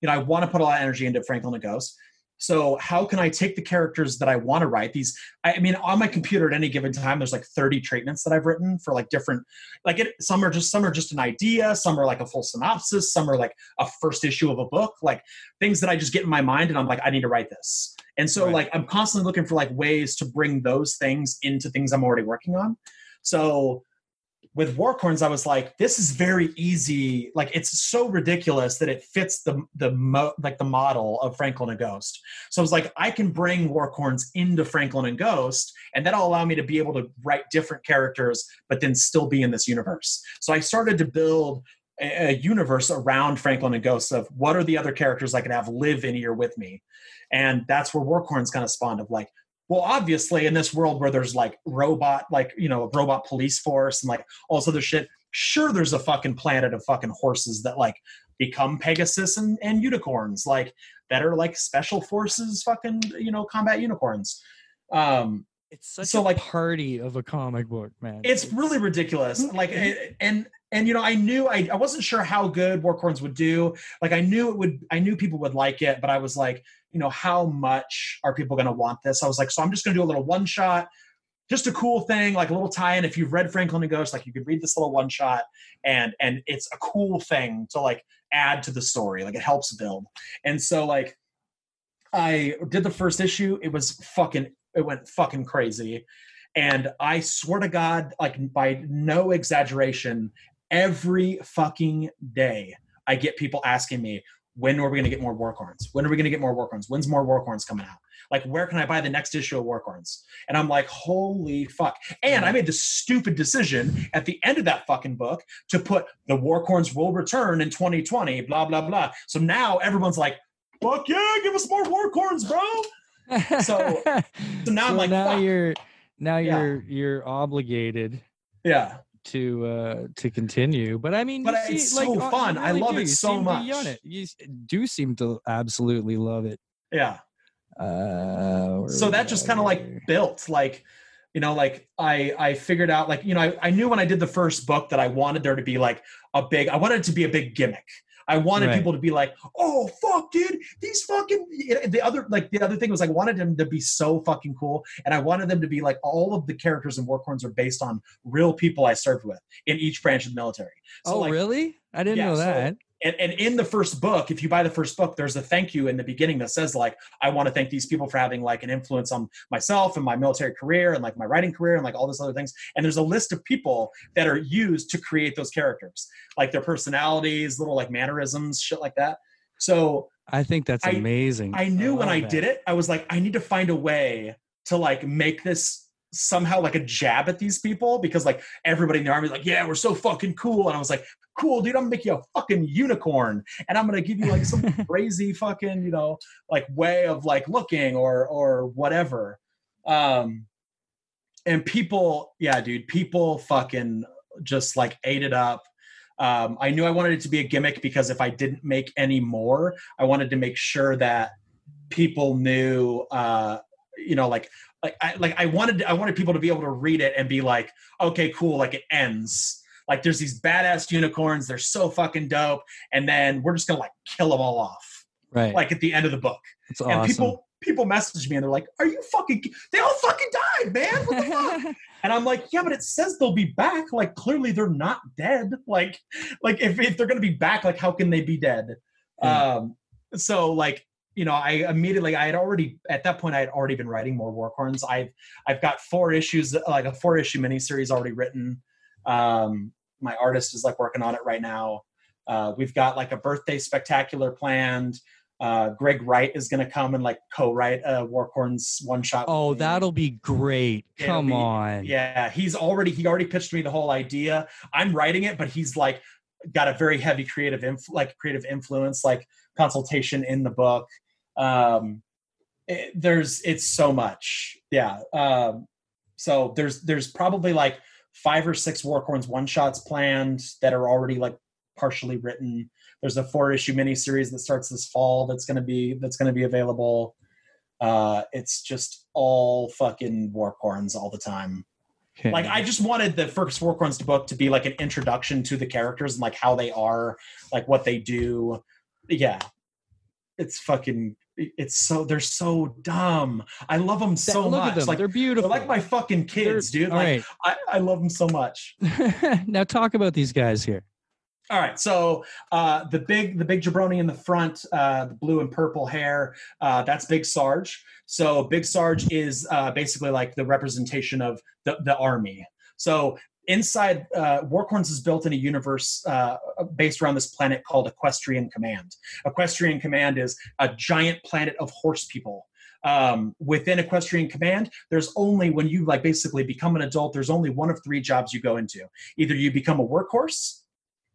you know, I want to put a lot of energy into Franklin and Ghost. So how can I take the characters that I want to write? These, I mean, on my computer at any given time, there's like 30 treatments that I've written for like different, like it. Some are just some are just an idea, some are like a full synopsis, some are like a first issue of a book, like things that I just get in my mind, and I'm like, I need to write this. And so Right. like I'm constantly looking for like ways to bring those things into things I'm already working on. So with Warcorns, I was like, this is very easy. Like it's so ridiculous that it fits the the mo- like the model of Franklin and Ghost. So I was like, I can bring Warcorns into Franklin and Ghost, and that'll allow me to be able to write different characters, but then still be in this universe. So I started to build a, a universe around Franklin and Ghost of what are the other characters I could have live in here with me, and that's where Warcorns kind of spawned of like. Well, obviously, in this world where there's like robot, like you know, a robot police force and like all this other shit, sure, there's a fucking planet of fucking horses that like become Pegasus and, and unicorns, like that are like special forces, fucking you know, combat unicorns. Um, It's such So, a like- party of a comic book, man. it's really ridiculous. Like it- and and you know i knew I, I wasn't sure how good warcorns would do. Like i knew it would i knew people would like it but i was like you know how much are people going to want this? I was like so i'm just going to do a little one shot just a cool thing like a little tie-in. If you've read franklin and ghost like you could read this little one shot and and it's a cool thing to like add to the story. Like it helps build. And so like i did the first issue. It was fucking it went fucking crazy and I swear to God, like by no exaggeration, every fucking day I get people asking me, when are we going to get more Warcorns? When are we going to get more Warcorns? When's more Warcorns coming out? Like, where can I buy the next issue of Warcorns? And I'm like, holy fuck. And I made the stupid decision at the end of that fucking book to put the Warcorns will return in 2020, blah, blah, blah. So now everyone's like, fuck yeah, give us more Warcorns, bro. So- So now I'm like, now fuck. you're now Yeah. you're you're obligated Yeah. to uh to continue but i mean But you it's see, like, so uh, you fun. I love do. it You so seem to be on much. it. you do seem to absolutely love it Yeah. uh so that just kind of like built like you know like i i figured out like you know I, I knew when i did the first book that i wanted there to be like a big i wanted it to be a big gimmick i wanted Right. people to be like oh fuck dude these fucking the other like the other thing was i wanted them to be so fucking cool and i wanted them to be like all of the characters in warcorns are based on real people i served with in each branch of the military. So oh like, really? I didn't yeah, know so- that and, and in the first book if you buy the first book there's a thank you in the beginning that says like i want to thank these people for having like an influence on myself and my military career and like my writing career and like all these other things. And there's a list of people that are used to create those characters like their personalities little like mannerisms shit like that. So i think that's I- amazing. I knew when i that. did it i was like i need to find a way to like make this somehow like a jab at these people because like everybody in the army like yeah we're so fucking cool. And i was like cool dude i'm gonna make you a fucking unicorn and i'm gonna give you like some crazy fucking you know like way of like looking or or whatever. Um and people yeah dude people fucking just like ate it up. Um i knew i wanted it to be a gimmick because if i didn't make any more i wanted to make sure that people knew uh you know like like I like I wanted I wanted people to be able to read it and be like, okay, cool, like it ends. Like there's these badass unicorns, they're so fucking dope, and then we're just gonna like kill them all off, right like at the end of the book. it's And awesome people people message me and they're like, "Are you fucking? They all fucking died, man! What the fuck?" And I'm like, "Yeah, but it says they'll be back. Like clearly they're not dead. Like like if if they're gonna be back, like how can they be dead?" Yeah. Um. So like you know, I immediately I had already at that point I had already been writing more Warcorns. I've I've got four issues, like a four issue miniseries already written. Um, my artist is like working on it right now. Uh, we've got like a birthday spectacular planned. Uh, Greg Wright is going to come and like co-write a Warcorns one shot. oh that'll be great It'll come be- on Yeah, he's already he already pitched me the whole idea. I'm writing it, but he's like got a very heavy creative inf- like creative influence, like consultation in the book. Um, it- there's it's so much, yeah. Um, so there's there's probably like five or six Warcorns one shots planned that are already like partially written. There's a four issue miniseries that starts this fall that's going to be that's going to be available. Uh, it's just all fucking warcorns all the time. Okay. Like I just wanted the first Warcorns book to be like an introduction to the characters and like how they are, like what they do. Yeah, it's fucking. It's so they're so dumb. I love them so Look much. at them. Like they're beautiful. they're like my fucking kids, They're- dude. Like right. I, I love them so much. now talk about these guys here. All right, so uh, the big the big jabroni in the front, uh, the blue and purple hair, uh, that's Big Sarge. So Big Sarge is uh, basically like the representation of the, the army. So inside, uh, Warcorns is built in a universe uh, based around this planet called Equestrian Command. Equestrian Command is a giant planet of horse people. Um, within Equestrian Command, there's only when you like basically become an adult, there's only one of three jobs you go into. Either you become a workhorse,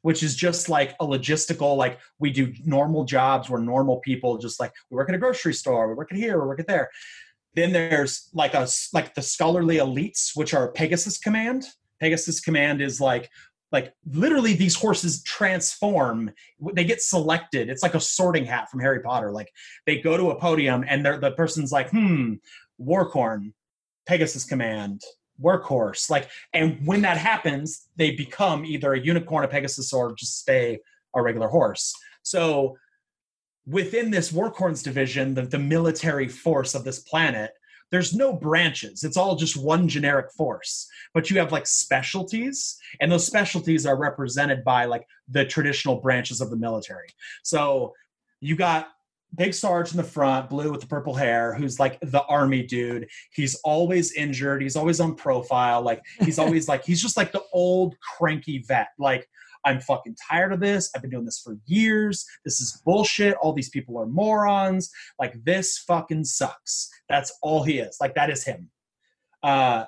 which is just like a logistical, like we do normal jobs, we're normal people, just like we work at a grocery store, we work at here, we work at there. Then there's like a like the scholarly elites, which are Pegasus Command. Pegasus Command is like like literally these horses transform. They get selected. It's like a sorting hat from harry potter. Like they go to a podium and the person's like hmm warcorn pegasus command workhorse. Like and when that happens they become either a unicorn a pegasus or just stay a regular horse. So within this warcorns division the, the military force of this planet there's no branches. It's all just one generic force. But you have like specialties and those specialties are represented by like the traditional branches of the military. So you got big sarge in the front blue with the purple hair who's like the army dude. He's always injured. He's always on profile. Like he's always like he's just like the old cranky vet. Like i'm fucking tired of this. I've been doing this for years. This is bullshit. All these people are morons. Like this fucking sucks. That's all he is. Like that is him. Uh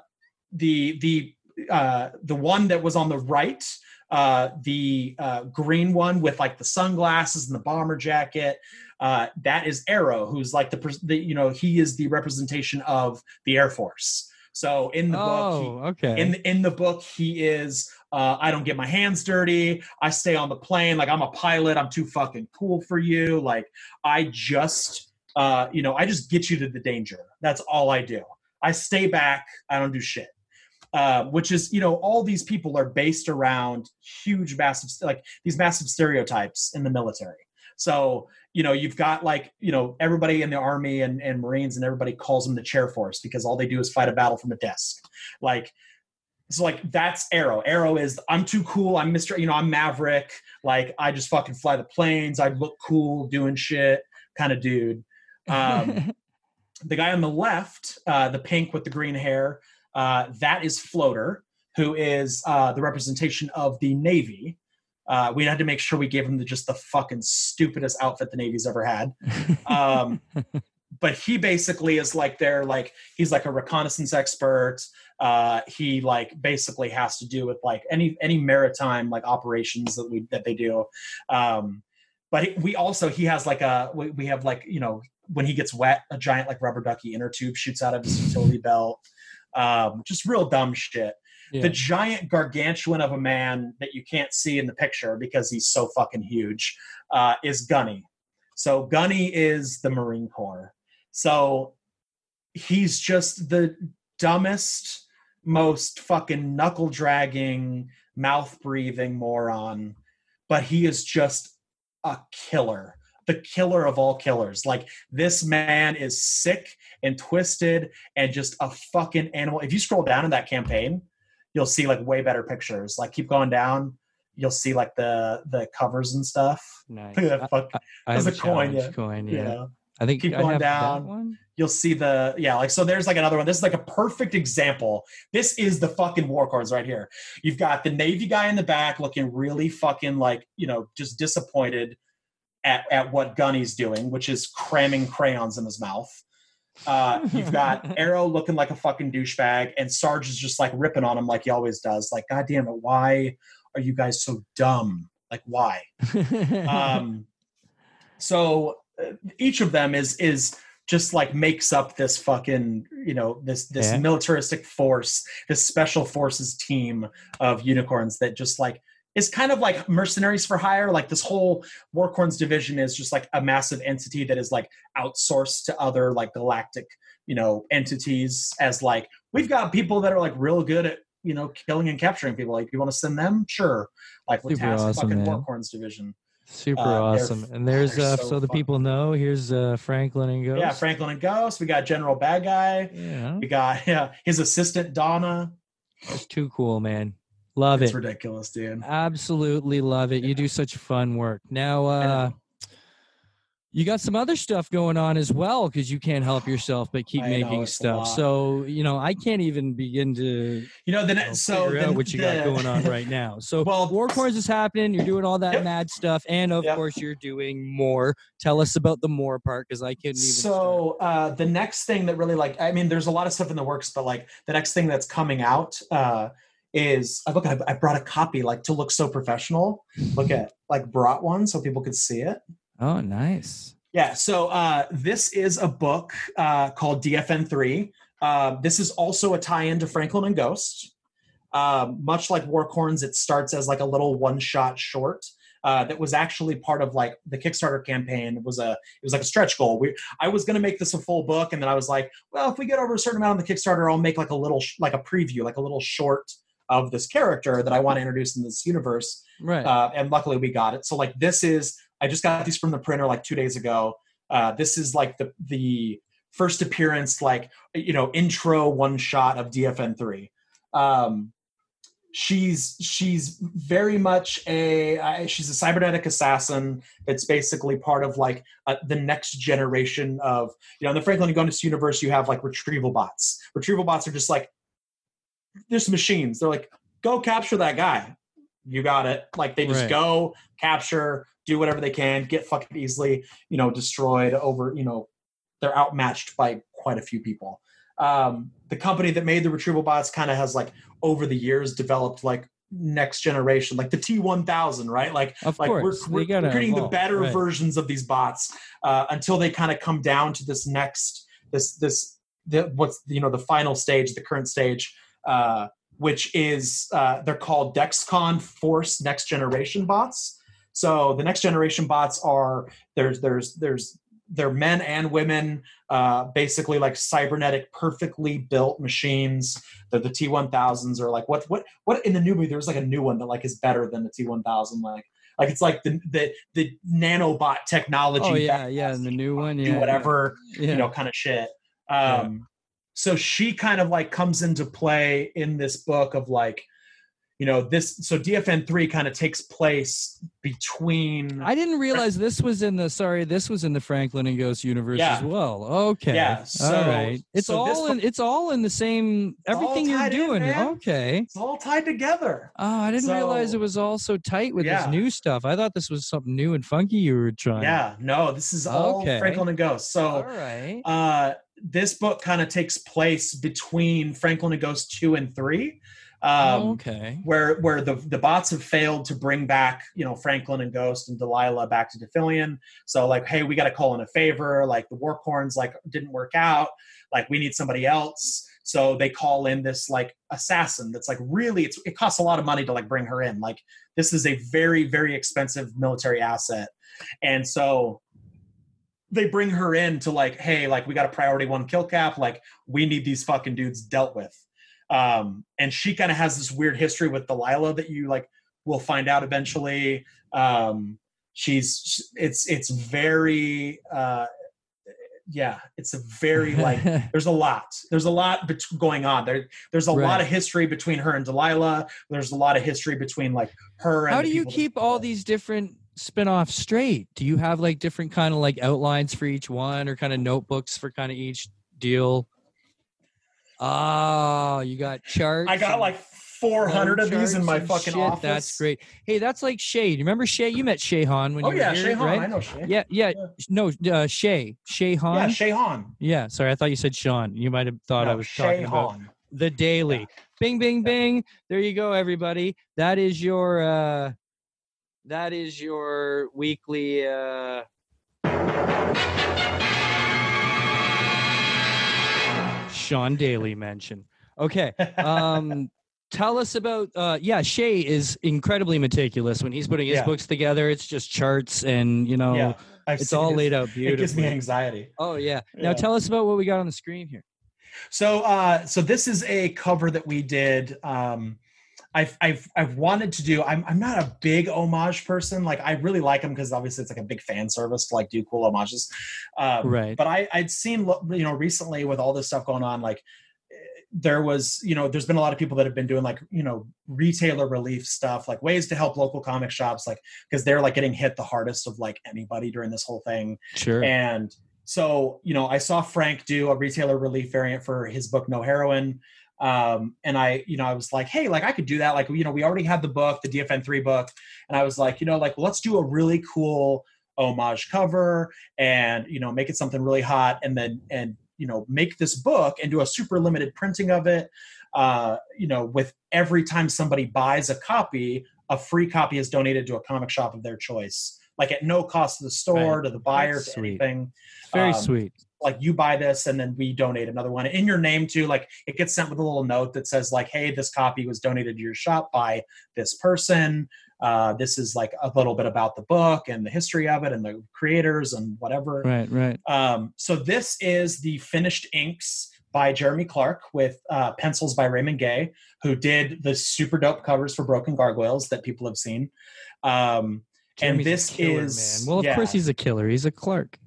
the the uh the one that was on the right uh the uh green one with like the sunglasses and the bomber jacket uh that is arrow who's like the, the you know he is the representation of the air force. So in the book he- Oh, okay. in in the book he is uh, i don't get my hands dirty. I stay on the plane. Like i'm a pilot. I'm too fucking cool for you. Like i just uh, you know i just get you to the danger. That's all i do. I stay back. I don't do shit. Uh, which is you know all these people are based around huge massive like these massive stereotypes in the military. So you know you've got like you know everybody in the army and, and marines and everybody calls them the chair force because all they do is fight a battle from a desk. Like so like that's arrow. Arrow is i'm too cool. I'm mr you know i'm maverick. Like i just fucking fly the planes. I look cool doing shit kind of dude. Um, the guy on the left uh, the pink with the green hair uh, that is floater who is uh, the representation of the navy. Uh, we had to make sure we gave him the, just the fucking stupidest outfit the navy's ever had. Um, but he basically is like their like he's like a reconnaissance expert uh he like basically has to do with like any any maritime like operations that we that they do um but he, we also he has like a we, we have like you know when he gets wet a giant like rubber ducky inner tube shoots out of his utility belt um just real dumb shit Yeah. the giant gargantuan of a man that you can't see in the picture because he's so fucking huge uh, is Gunny. So Gunny is the Marine Corps. So he's just the dumbest, most fucking knuckle dragging, mouth breathing moron, but he is just a killer. The killer of all killers. Like this man is sick and twisted and just a fucking animal. If you scroll down in that campaign, you'll see like way better pictures. Like keep going down, you'll see like the the covers and stuff. nice. Look at that fuck. I There's have a coin, yeah. coin. Yeah. Yeah. I think Keep I going down. You'll see the yeah, like so there's like another one. This is like a perfect example. This is the fucking war cards right here. You've got the Navy guy in the back looking really fucking like, you know, just disappointed at, at what Gunny's doing, which is cramming crayons in his mouth. Uh, you've got Arrow looking like a fucking douchebag, and Sarge is just like ripping on him like he always does. Like, God damn it, why are you guys so dumb? Like, why? um, so uh, each of them is is just like makes up this fucking you know this this Yeah. militaristic force this special forces team of unicorns that just like is kind of like mercenaries for hire. Like this whole Warcorns division is just like a massive entity that is like outsourced to other like galactic, you know, entities as like we've got people that are like real good at you know killing and capturing people. Like you want to send them? Sure. Like with Super task awesome, fucking man. Warcorns division. Super Uh, awesome. And there's uh, so so, the people know. Here's uh, Franklin and Ghost. Yeah, Franklin and Ghost. We got General Bad Guy. Yeah, We got yeah, his assistant Donna. it's too cool, man. Love it's it. It's ridiculous, dude. Absolutely love it. You do such fun work. Now, uh, you got some other stuff going on as well because you can't help yourself but keep I making a stuff. So, you know, I can't even begin to You know, the you know, so figure the, out what you got going on right now. So, Well, Warcorns is happening. You're doing all that Yep. mad stuff, and of Yep. course, you're doing more. Tell us about the more part because I couldn't even. So uh, the next thing that really like, I mean, there's a lot of stuff in the works, but like the next thing that's coming out uh, is I look. I, I brought a copy like to look so professional. Look at like brought one so people could see it. Oh, nice. Yeah. So uh, this is a book uh, called DFN3. Uh, this is also a tie-in to Franklin and Ghost. Um, much like Warcorns, it starts as like a little one-shot short uh, that was actually part of like the Kickstarter campaign. It was a it was like a stretch goal. We I was going to make this a full book, and then I was like, well, if we get over a certain amount on the Kickstarter, I'll make like a little sh- like a preview, like a little short of this character that I want to introduce in this universe Right. uh, and luckily we got it. So like this is I just got these from the printer like two days ago. Uh, this is like the the first appearance, like you know, intro one shot of DFN three. Um, she's she's very much a uh, she's a cybernetic assassin that's basically part of like uh, the next generation of you know in the Franklin and universe you have like retrieval bots. Retrieval bots are just like there's machines. They're like go capture that guy. You got it. Like they just Right. go capture, do whatever they can, get fucking easily you know destroyed over you know they're outmatched by quite a few people. Um, the company that made the retrieval bots kind of has like over the years developed like next generation, like the T1000, right? Like of like course. we're, we're, creating the better right. versions of these bots uh, until they kind of come down to this next this this the, what's you know the final stage the current stage uh, which is uh, they're called dexcon force next generation bots so the next generation bots are there's there's there's they're men and women uh, basically like cybernetic perfectly built machines they're the t1000s or like what what what in the new movie there's like a new one that like is better than the t1000 like like it's like the the the nanobot technology Oh yeah, yeah. And the new one, yeah. whatever Yeah. you know kind of shit um so she kind of like comes into play in this book of like you know this so dfn3 kind of takes place between I didn't realize this was in the sorry, this was in the Franklin and Ghost universe Yeah. as well. Okay. Yeah, so- all right. It's so all in it's all in the same everything you're tied in, doing. okay. it's all tied together Oh, I didn't realize it was all so tight with Yeah. this new stuff. I thought this was something new and funky you were trying. yeah no this is all Okay. franklin and ghost so All right. uh, this book kind of takes place between Franklin and Ghost two and three, um, okay. where where the the bots have failed to bring back you know Franklin and Ghost and Delilah back to Defillion. So like, hey, we got to call in a favor. Like the Warcorns like didn't work out. Like we need somebody else. So they call in this like assassin that's like really it's, it costs a lot of money to like bring her in. Like this is a very very expensive military asset, and so they bring her in to like, hey, like we got a priority one kill cap. Like we need these fucking dudes dealt with. Um, and she kind of has this weird history with Delilah that you like will find out eventually. Um, she's it's it's very uh, yeah, it's a very like there's a lot there's a lot bet- going on there there's a lot of history between her and delilah there's a lot of history between like her and How do you keep all these different spin-offs straight? Do you have like different kind of like outlines for each one or kind of notebooks for kind of each deal? Oh, you got charts. i got like 400 of these in my fucking shit. office That's great. Hey, that's like Shay. You remember Shay? You met Shay Han when oh you yeah were here, shay Han, right? i know shay Yeah, yeah. Yeah. No, uh, Shay. Shay Han. yeah shay Han. Yeah. Sorry, I thought you said Sean. You might have thought I was shay talking about the daily. Yeah. Bing, bing, bing. There you go, everybody. That is your. uh That is your weekly. uh Sean Daly mention. Okay. Um tell us about uh yeah shay is incredibly meticulous when he's putting his Yeah. books together it's just charts and you know yeah, it's all laid out It gives me beautifully anxiety. oh yeah now Yeah. tell us about what we got on the screen here So, uh, so this is a cover that we did. Um, I've, I've, I've wanted to do. I'm, I'm not a big homage person. Like, I really like them because obviously it's like a big fan service to like do cool homages. Um, right but I, I'd seen, you know, recently with all this stuff going on, like eh, there was, you know, there's been a lot of people that have been doing like, you know, retailer relief stuff, like ways to help local comic shops, like because they're like getting hit the hardest of like anybody during this whole thing. sure And so, you know, I saw Frank do a retailer relief variant for his book No Heroine. Um, and I, you know, I was like, hey, like I could do that. Like, you know, we already had the book, the DFN three book, and I was like, you know, like let's do a really cool homage cover and you know make it something really hot and then and you know make this book and do a super limited printing of it uh you know with every time somebody buys a copy a free copy is donated to a comic shop of their choice like at no cost to the store Right. to the buyer That's to sweet. anything very um, sweet like you buy this and then we donate another one. In your name too like it gets sent with a little note that says like hey this copy was donated to your shop by this person. Uh, this is like a little bit about the book and the history of it and the creators and whatever. Right right. Um, so this is the finished inks by jeremy clark with uh, pencils by raymond gay who did the super dope covers for broken gargoyles that people have seen. Um, Jeremy's a this killer, is- man. Well of yeah. course he's a killer. He's a clark.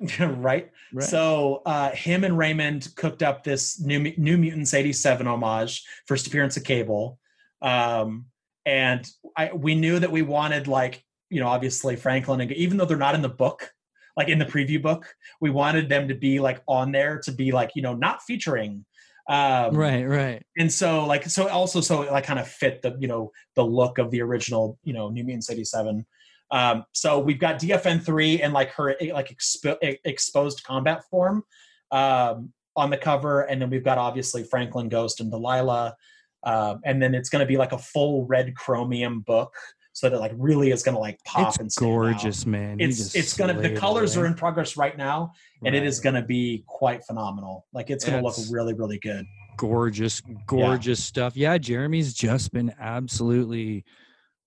Right right. So uh, him and Raymond cooked up this new New Mutants '87 homage, first appearance of Cable, um, and I, we knew that we wanted like you know obviously Franklin and even though they're not in the book, like in the preview book, we wanted them to be like on there to be like you know not featuring. Um, right right. and so like so also so it like kind of fit the you know the look of the original you know new mutants 87 um so we've got dfn 3 and like her eh, like expo- eh, exposed combat form um on the cover. And then we've got obviously franklin ghost and delilah. Um and then it's going to be like a full red chromium book so that it like really is going to like pop and it's out. gorgeous man. It's it's gonna the colors are in progress right now and it is gonna be quite phenomenal. Like it's gonna look really really good. gorgeous, gorgeous stuff. Yeah, Jeremy's just been absolutely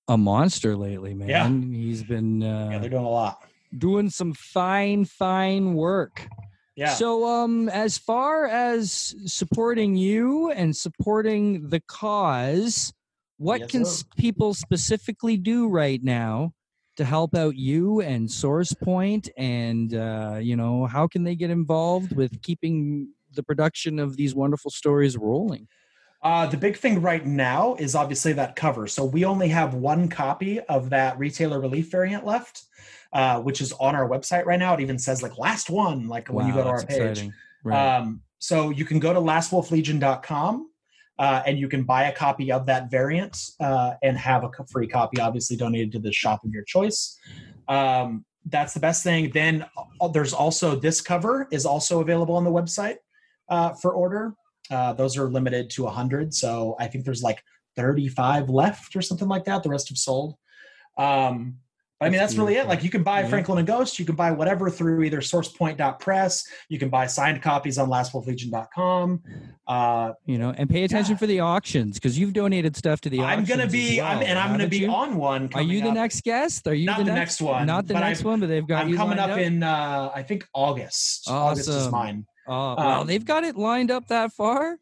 a monster lately, man. Yeah. He's been yeah uh, they're doing a lot doing some fine, fine work. yeah So, um, as far as supporting you and supporting the cause, what Yes, can people specifically do right now to help out you and SourcePoint? And uh, you know, how can they get involved with keeping the production of these wonderful stories rolling? Uh, the big thing right now is obviously that cover. So we only have one copy of that retailer relief variant left, uh, which is on our website right now. It even says like last one, like when you go to our page. exciting. Right. Um, so you can go to lastwolflegion.com uh, and you can buy a copy of that variant uh, and have a free copy, obviously donated to the shop of your choice. Um, that's the best thing. Then uh, there's also this cover is also available on the website uh, for order. Uh, those are limited to 100. So I think there's like 35 left or something like that. The rest have sold. Um, but I mean, That's really it. Like you can buy Yeah. Franklin and Ghost, you can buy whatever through either sourcepoint.press, you can buy signed copies on lastwolflegion.com. Uh, you know, and pay attention yeah. for the auctions because you've donated stuff to the I'm gonna be, I'm, and I'm gonna be you? on one. Are you the up. next guest? Are you Not the, the next, next one, Not the next I've- one, but they've got I'm coming lined up in, uh, I think August. August is mine. Oh, wow, um, they've got it lined up that far.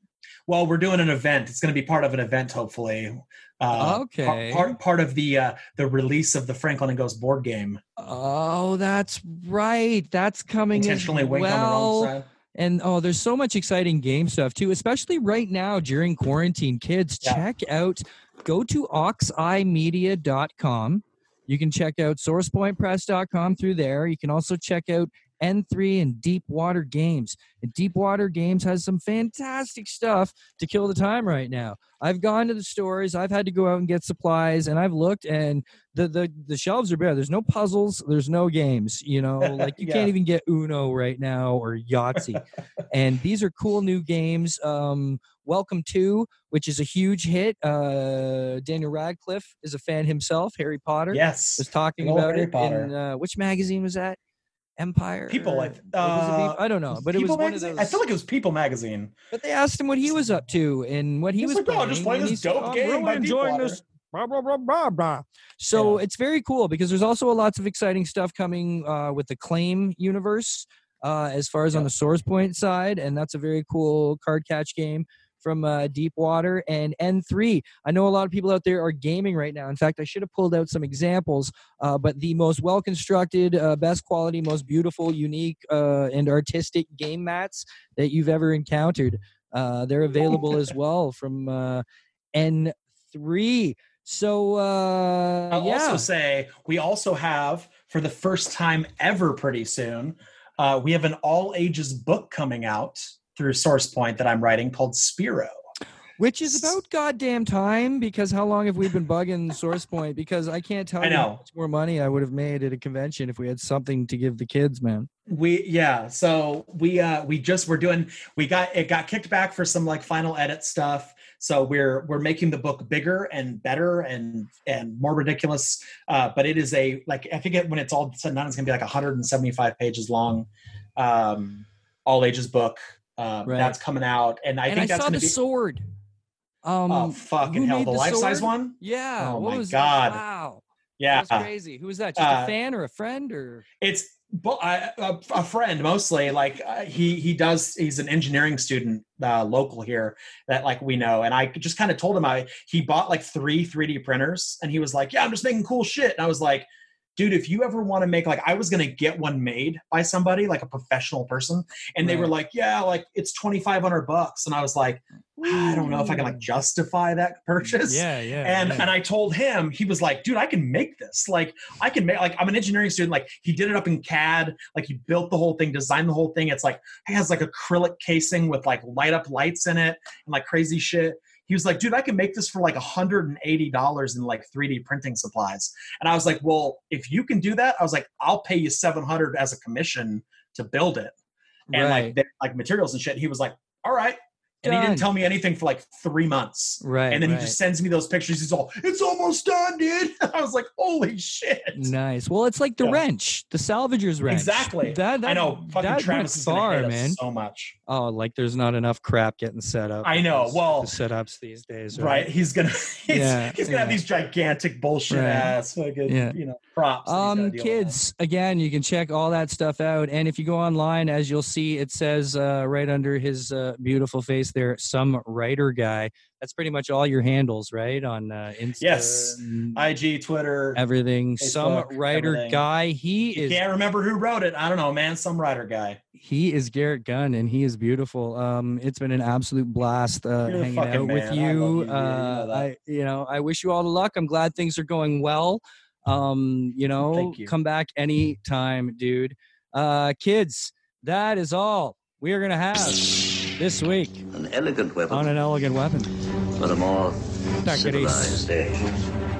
Well, we're doing an event. It's going to be part of an event, hopefully. Uh, Okay. Part, part of the uh, the release of the Franklin and Ghost board game. Oh, that's right. That's coming Intentionally wink on the well. wrong side. And oh, there's so much exciting game stuff too, especially right now during quarantine. Kids, Yeah. check out, go to oximedia.com. You can check out sourcepointpress.com through there. You can also check out N3 and Deepwater Games. And Deepwater Games has some fantastic stuff to kill the time right now. I've gone to the stores, I've had to go out and get supplies, and I've looked and the the, the shelves are bare. There's no puzzles, there's no games, you know, like you Yeah. can't even get Uno right now or Yahtzee. and these are cool new games. Um, Welcome to, which is a huge hit. Uh, Daniel Radcliffe is a fan himself. Harry Potter Yes. was talking about Harry it Potter. in uh, which magazine was that? Empire. People, I, uh, I don't know, but it was one of those. I feel like it was People magazine. but they asked him what he was up to and what he He's was like, "Oh, just playing and he this said, dope "I'm game really by enjoying Deepwater." this blah blah blah blah blah. So Yeah. it's very cool because there's also lots of exciting stuff coming uh, with the Claim universe uh, as far as on the Source Point side, and that's a very cool card catch game from uh, Deepwater and N3. I know a lot of people out there are gaming right now. In fact, I should have pulled out some examples, uh, but the most well constructed, uh, best quality, most beautiful, unique, uh, and artistic game mats that you've ever encountered. Uh, they're available as well from uh, N3. So uh, I'll yeah, also say we also have for the first time ever pretty soon, uh, we have an all ages book coming out through SourcePoint that I'm writing called Spiro. which is about goddamn time because how long have we been bugging SourcePoint? Because I can't tell I you how know. much more money I would have made at a convention if we had something to give the kids, man. We yeah, so we uh we just we're doing we got it got kicked back for some like final edit stuff. So we're we're making the book bigger and better and and more ridiculous. Uh, but it is a like I think it, when it's all said and done, it's gonna be like 175 pages long, um, all ages book. Um, Right. That's coming out, and I and think I that's saw the be. sword. Um, oh fucking hell! The the life size one. Yeah. Oh what my God. That? Wow. Yeah, That's crazy. Who was that? Just a uh, fan or a friend or? it's bo- I- a, a friend mostly like uh, he he does he's an engineering student uh, local here that like we know and i just kind of told him i he bought like three 3d printers and he was like yeah i'm just making cool shit and i was like dude if you ever want to make like i was gonna get one made by somebody like a professional person and they were like yeah like it's 2500 bucks and i was like i don't know if i can like justify that purchase Yeah, yeah. and yeah. and I told him he was like, dude, I can make this. Like I can make like I'm an engineering student. Like he did it up in CAD. Like he built the whole thing, designed the whole thing. It's like it has like acrylic casing with like light up lights in it and like crazy shit. He was like, dude, I can make this for like $180 in like 3D printing supplies. And I was like, well, if you can do that, I was like, I'll pay you 700 as a commission to build it and right. like like materials and shit. He was like, all right. And he didn't tell me anything for like three months. right. And then right. he just sends me those pictures. He's all, it's almost done, dude. I was like, holy shit. Nice. Well, it's like the Yeah. wrench, the salvager's wrench. Exactly. That, that I know. Fucking that Travis is far, man. so much. Oh, like there's not enough crap getting set up. I know, these- well- the setups these days, Right. right? He's gonna he's, Yeah, he's gonna have these gigantic bullshit Right. ass fucking Yeah. you know props. that he's gotta Um, with. kids, again, you can check all that stuff out. And if you go online, as you'll see, it says uh, right under his uh, beautiful face there, some writer guy. That's pretty much all your handles, right? On uh, Insta, Yes. IG, Twitter. everything. some writer everything. guy. He You is can't remember who wrote it. I don't know, man. Some writer guy. he is Garrett Gunn, and he is beautiful. Um, it's been an absolute blast uh, hanging out with man. I you. you. You uh, that. I, you know, I wish you all the luck. I'm glad things are going well. Um, you know, you. come back anytime, dude. Uh, kids, that is all we are gonna have this week An elegant weapon on an elegant weapon. for a more Take it easy. civilized age.